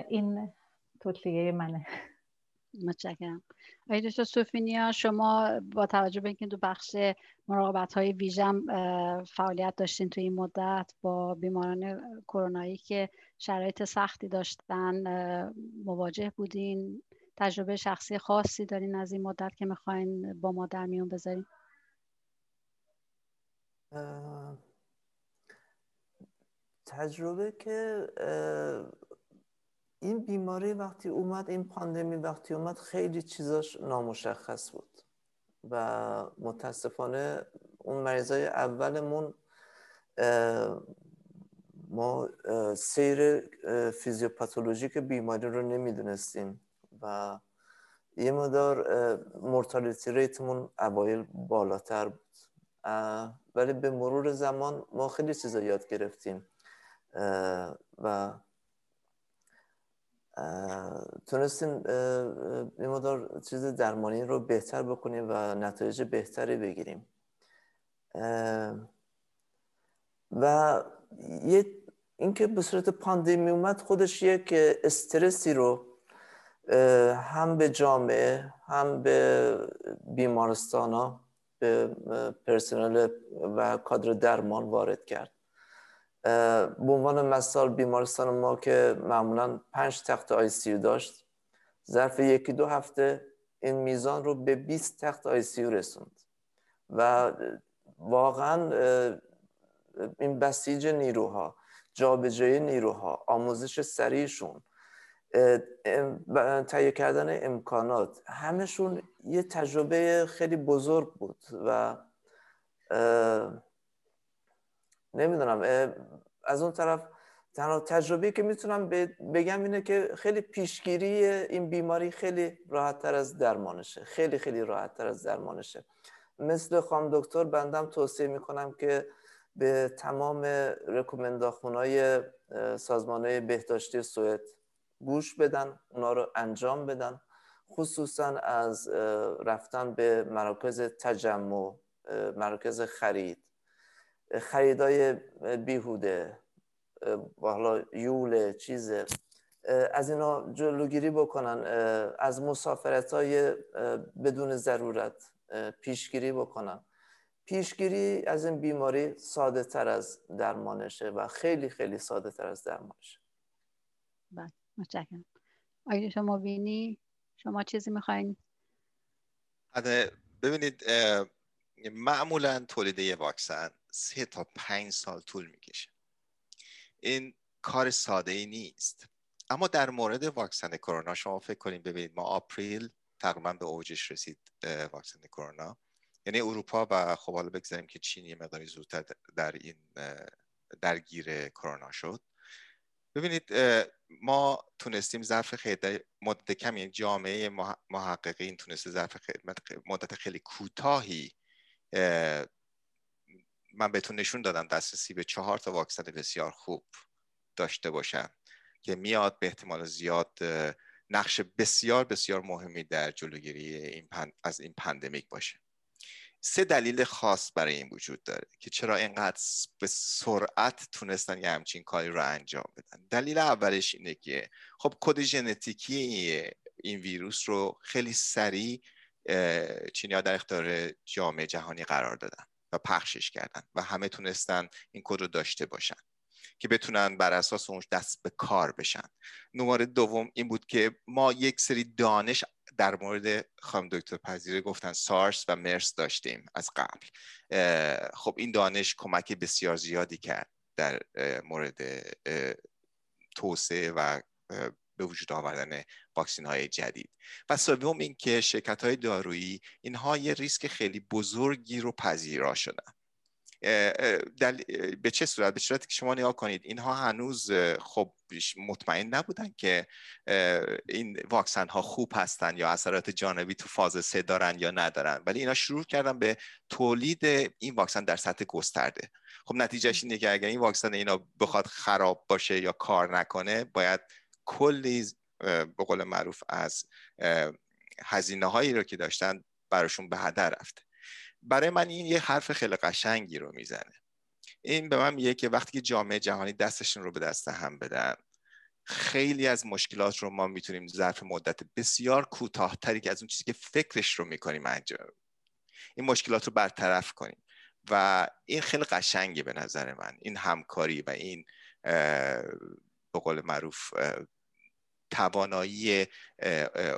این توصیه منه. متشکرم. آقای دکتر سوفینیا شما با توجه به اینکه تو بخش مراقبت های ویژم فعالیت داشتین تو این مدت با بیماران کرونایی که شرایط سختی داشتن مواجه بودین؟ تجربه شخصی خاصی دارین از این مدت که می‌خواین با ما در میون بذارین؟ تجربه که این بیماری وقتی اومد این پاندمی وقتی اومد خیلی چیزاش نامشخص بود و متاسفانه اون مریضای اولمون ما سیر فیزیوپاتولوژیک بیماری رو نمی‌دونستیم و یه مدار مورتالیتی ریتمون اوایل بالاتر بود. ولی به مرور زمان ما خیلی چیزا یاد گرفتیم. و تونستیم یه مدار چیز درمانی رو بهتر بکنیم و نتایج بهتری بگیریم. و یه اینکه به صورت پاندمی اومد خودش یک استرسی رو هم به جامعه هم به بیمارستان ها به پرسنل و کادر درمان وارد کرد. به عنوان مثال بیمارستان ما که معمولا پنج تخت آی سی داشت ظرف یکی دو هفته این میزان رو به 20 تخت آی سی رسوند. و واقعا این بسیج نیروها جابجایی نیروها آموزش سریعشون تهیه کردن امکانات همشون یه تجربه خیلی بزرگ بود و نمی‌دونم از اون طرف تنها تجربه که می‌تونم بگم اینه که خیلی پیشگیری این بیماری خیلی راحت تر از درمانشه. خیلی خیلی راحت تر از درمانشه. مثل خام دکتر بندم توصیه می‌کنم که به تمام های سازمان های بهداشتی سوئد گوش بدن اونا رو انجام بدن. خصوصا از رفتن به مراکز تجمع مراکز خرید. خریدای بیهوده حالا یول چیزه. از اینا جلوگیری بکنن از مسافرت های بدون ضرورت پیشگیری بکنن. پیشگیری از این بیماری ساده تر از درمانشه و خیلی خیلی ساده تر از درمانشه. بله متشکرم. آیا شما بینی؟ شما چیزی می‌خواین؟ آره، ببینید معمولا تولید یه واکسن. سه تا پنج سال طول می‌کشه. این کار ساده ای نیست. اما در مورد واکسن کرونا شما فکر کنید ببینید ما آپریل تقریبا به اوجش رسید واکسن کرونا. یعنی اروپا و خب حالا بگذاریم که چین یه مقداری زودتر در این درگیر کرونا شد. ببینید ما تونستیم ظرف خیلی مدت کمی یعنی جامعه محققین تونسته ظرف مدت خیلی کوتاهی من بهتون نشون دادم دسترسی به چهار تا واکسن بسیار خوب داشته باشم که میاد به احتمال زیاد نقش بسیار بسیار مهمی در جلوگیری این از این pandemic باشه. سه دلیل خاص برای این وجود داره که چرا اینقدر به سرعت تونستن یه همچین کاری رو انجام بدن. دلیل اولش اینه که خب کد ژنتیکی این ویروس رو خیلی سریع چینی در اختیار جامعه جهانی قرار دادن. و پخشش کردن و همه تونستن این کد رو داشته باشن که بتونن بر اساس اونش دست به کار بشن. نماره دوم این بود که ما یک سری دانش در مورد خانم دکتر پذیره گفتن سارس و مرس داشتیم از قبل. خب این دانش کمک بسیار زیادی کرد در مورد توسعه و به وجود آوردن واکسین های جدید. و سوم این که شرکت های دارویی اینها یه ریسک خیلی بزرگی رو پذیرا شدن. به چه صورت؟ به صورتی که شما نگاه کنید اینها هنوز خب مطمئن نبودن که این واکسن ها خوب هستن یا اثرات جانبی تو فاز سه دارن یا ندارن. ولی اینا شروع کردن به تولید این واکسن در سطح گسترده. خب نتیجهش اینه که اگر این واکسن اینا بخواد خراب باشه یا کار نکنه باید کلی به قول معروف از هزینه هایی رو که داشتن براشون به هدر رفته برای من این یه حرف خیلی قشنگی رو می‌زنه. این به من میگه که وقتی که جامعه جهانی دستشون رو به دست هم بدن خیلی از مشکلات رو ما می‌تونیم ظرف مدت بسیار کوتاهتری که از اون چیزی که فکرش رو می‌کنیم انجام این مشکلات رو برطرف کنیم. و این خیلی قشنگه به نظر من. این همکاری و این به قول معروف توانایی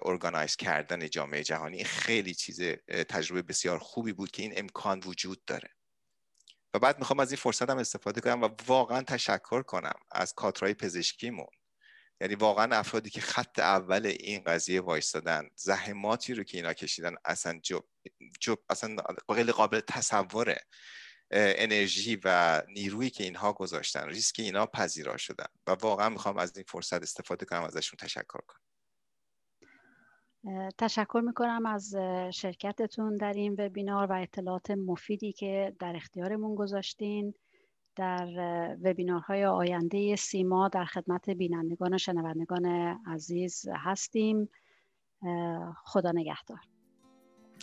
ارگانایز کردن جامعه جهانی خیلی چیز تجربه بسیار خوبی بود که این امکان وجود داره. و بعد می‌خوام از این فرصت هم استفاده کنم و واقعا تشکر کنم از کادرهای پزشکیمون. یعنی واقعا افرادی که خط اول این قضیه وایستادن زحماتی رو که اینا کشیدن اصلا جو, جو اصلا قابل تصوره. انرژی و نیرویی که اینها گذاشتن ریسک اینا پذیرا شدن. و واقعا می‌خوام از این فرصت استفاده کنم ازشون تشکر کنم. تشکر می‌کنم از شرکتتون در این وبینار و اطلاعات مفیدی که در اختیارمون گذاشتین. در وبینارهای آینده سیما در خدمت بینندگان و شنوندگان عزیز هستیم. خدا نگهدار.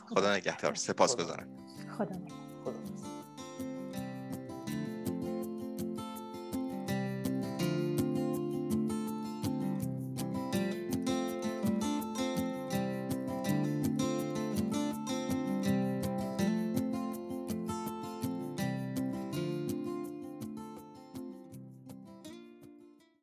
خدا نگهدار. سپاس گذارم. خدا نگهدار.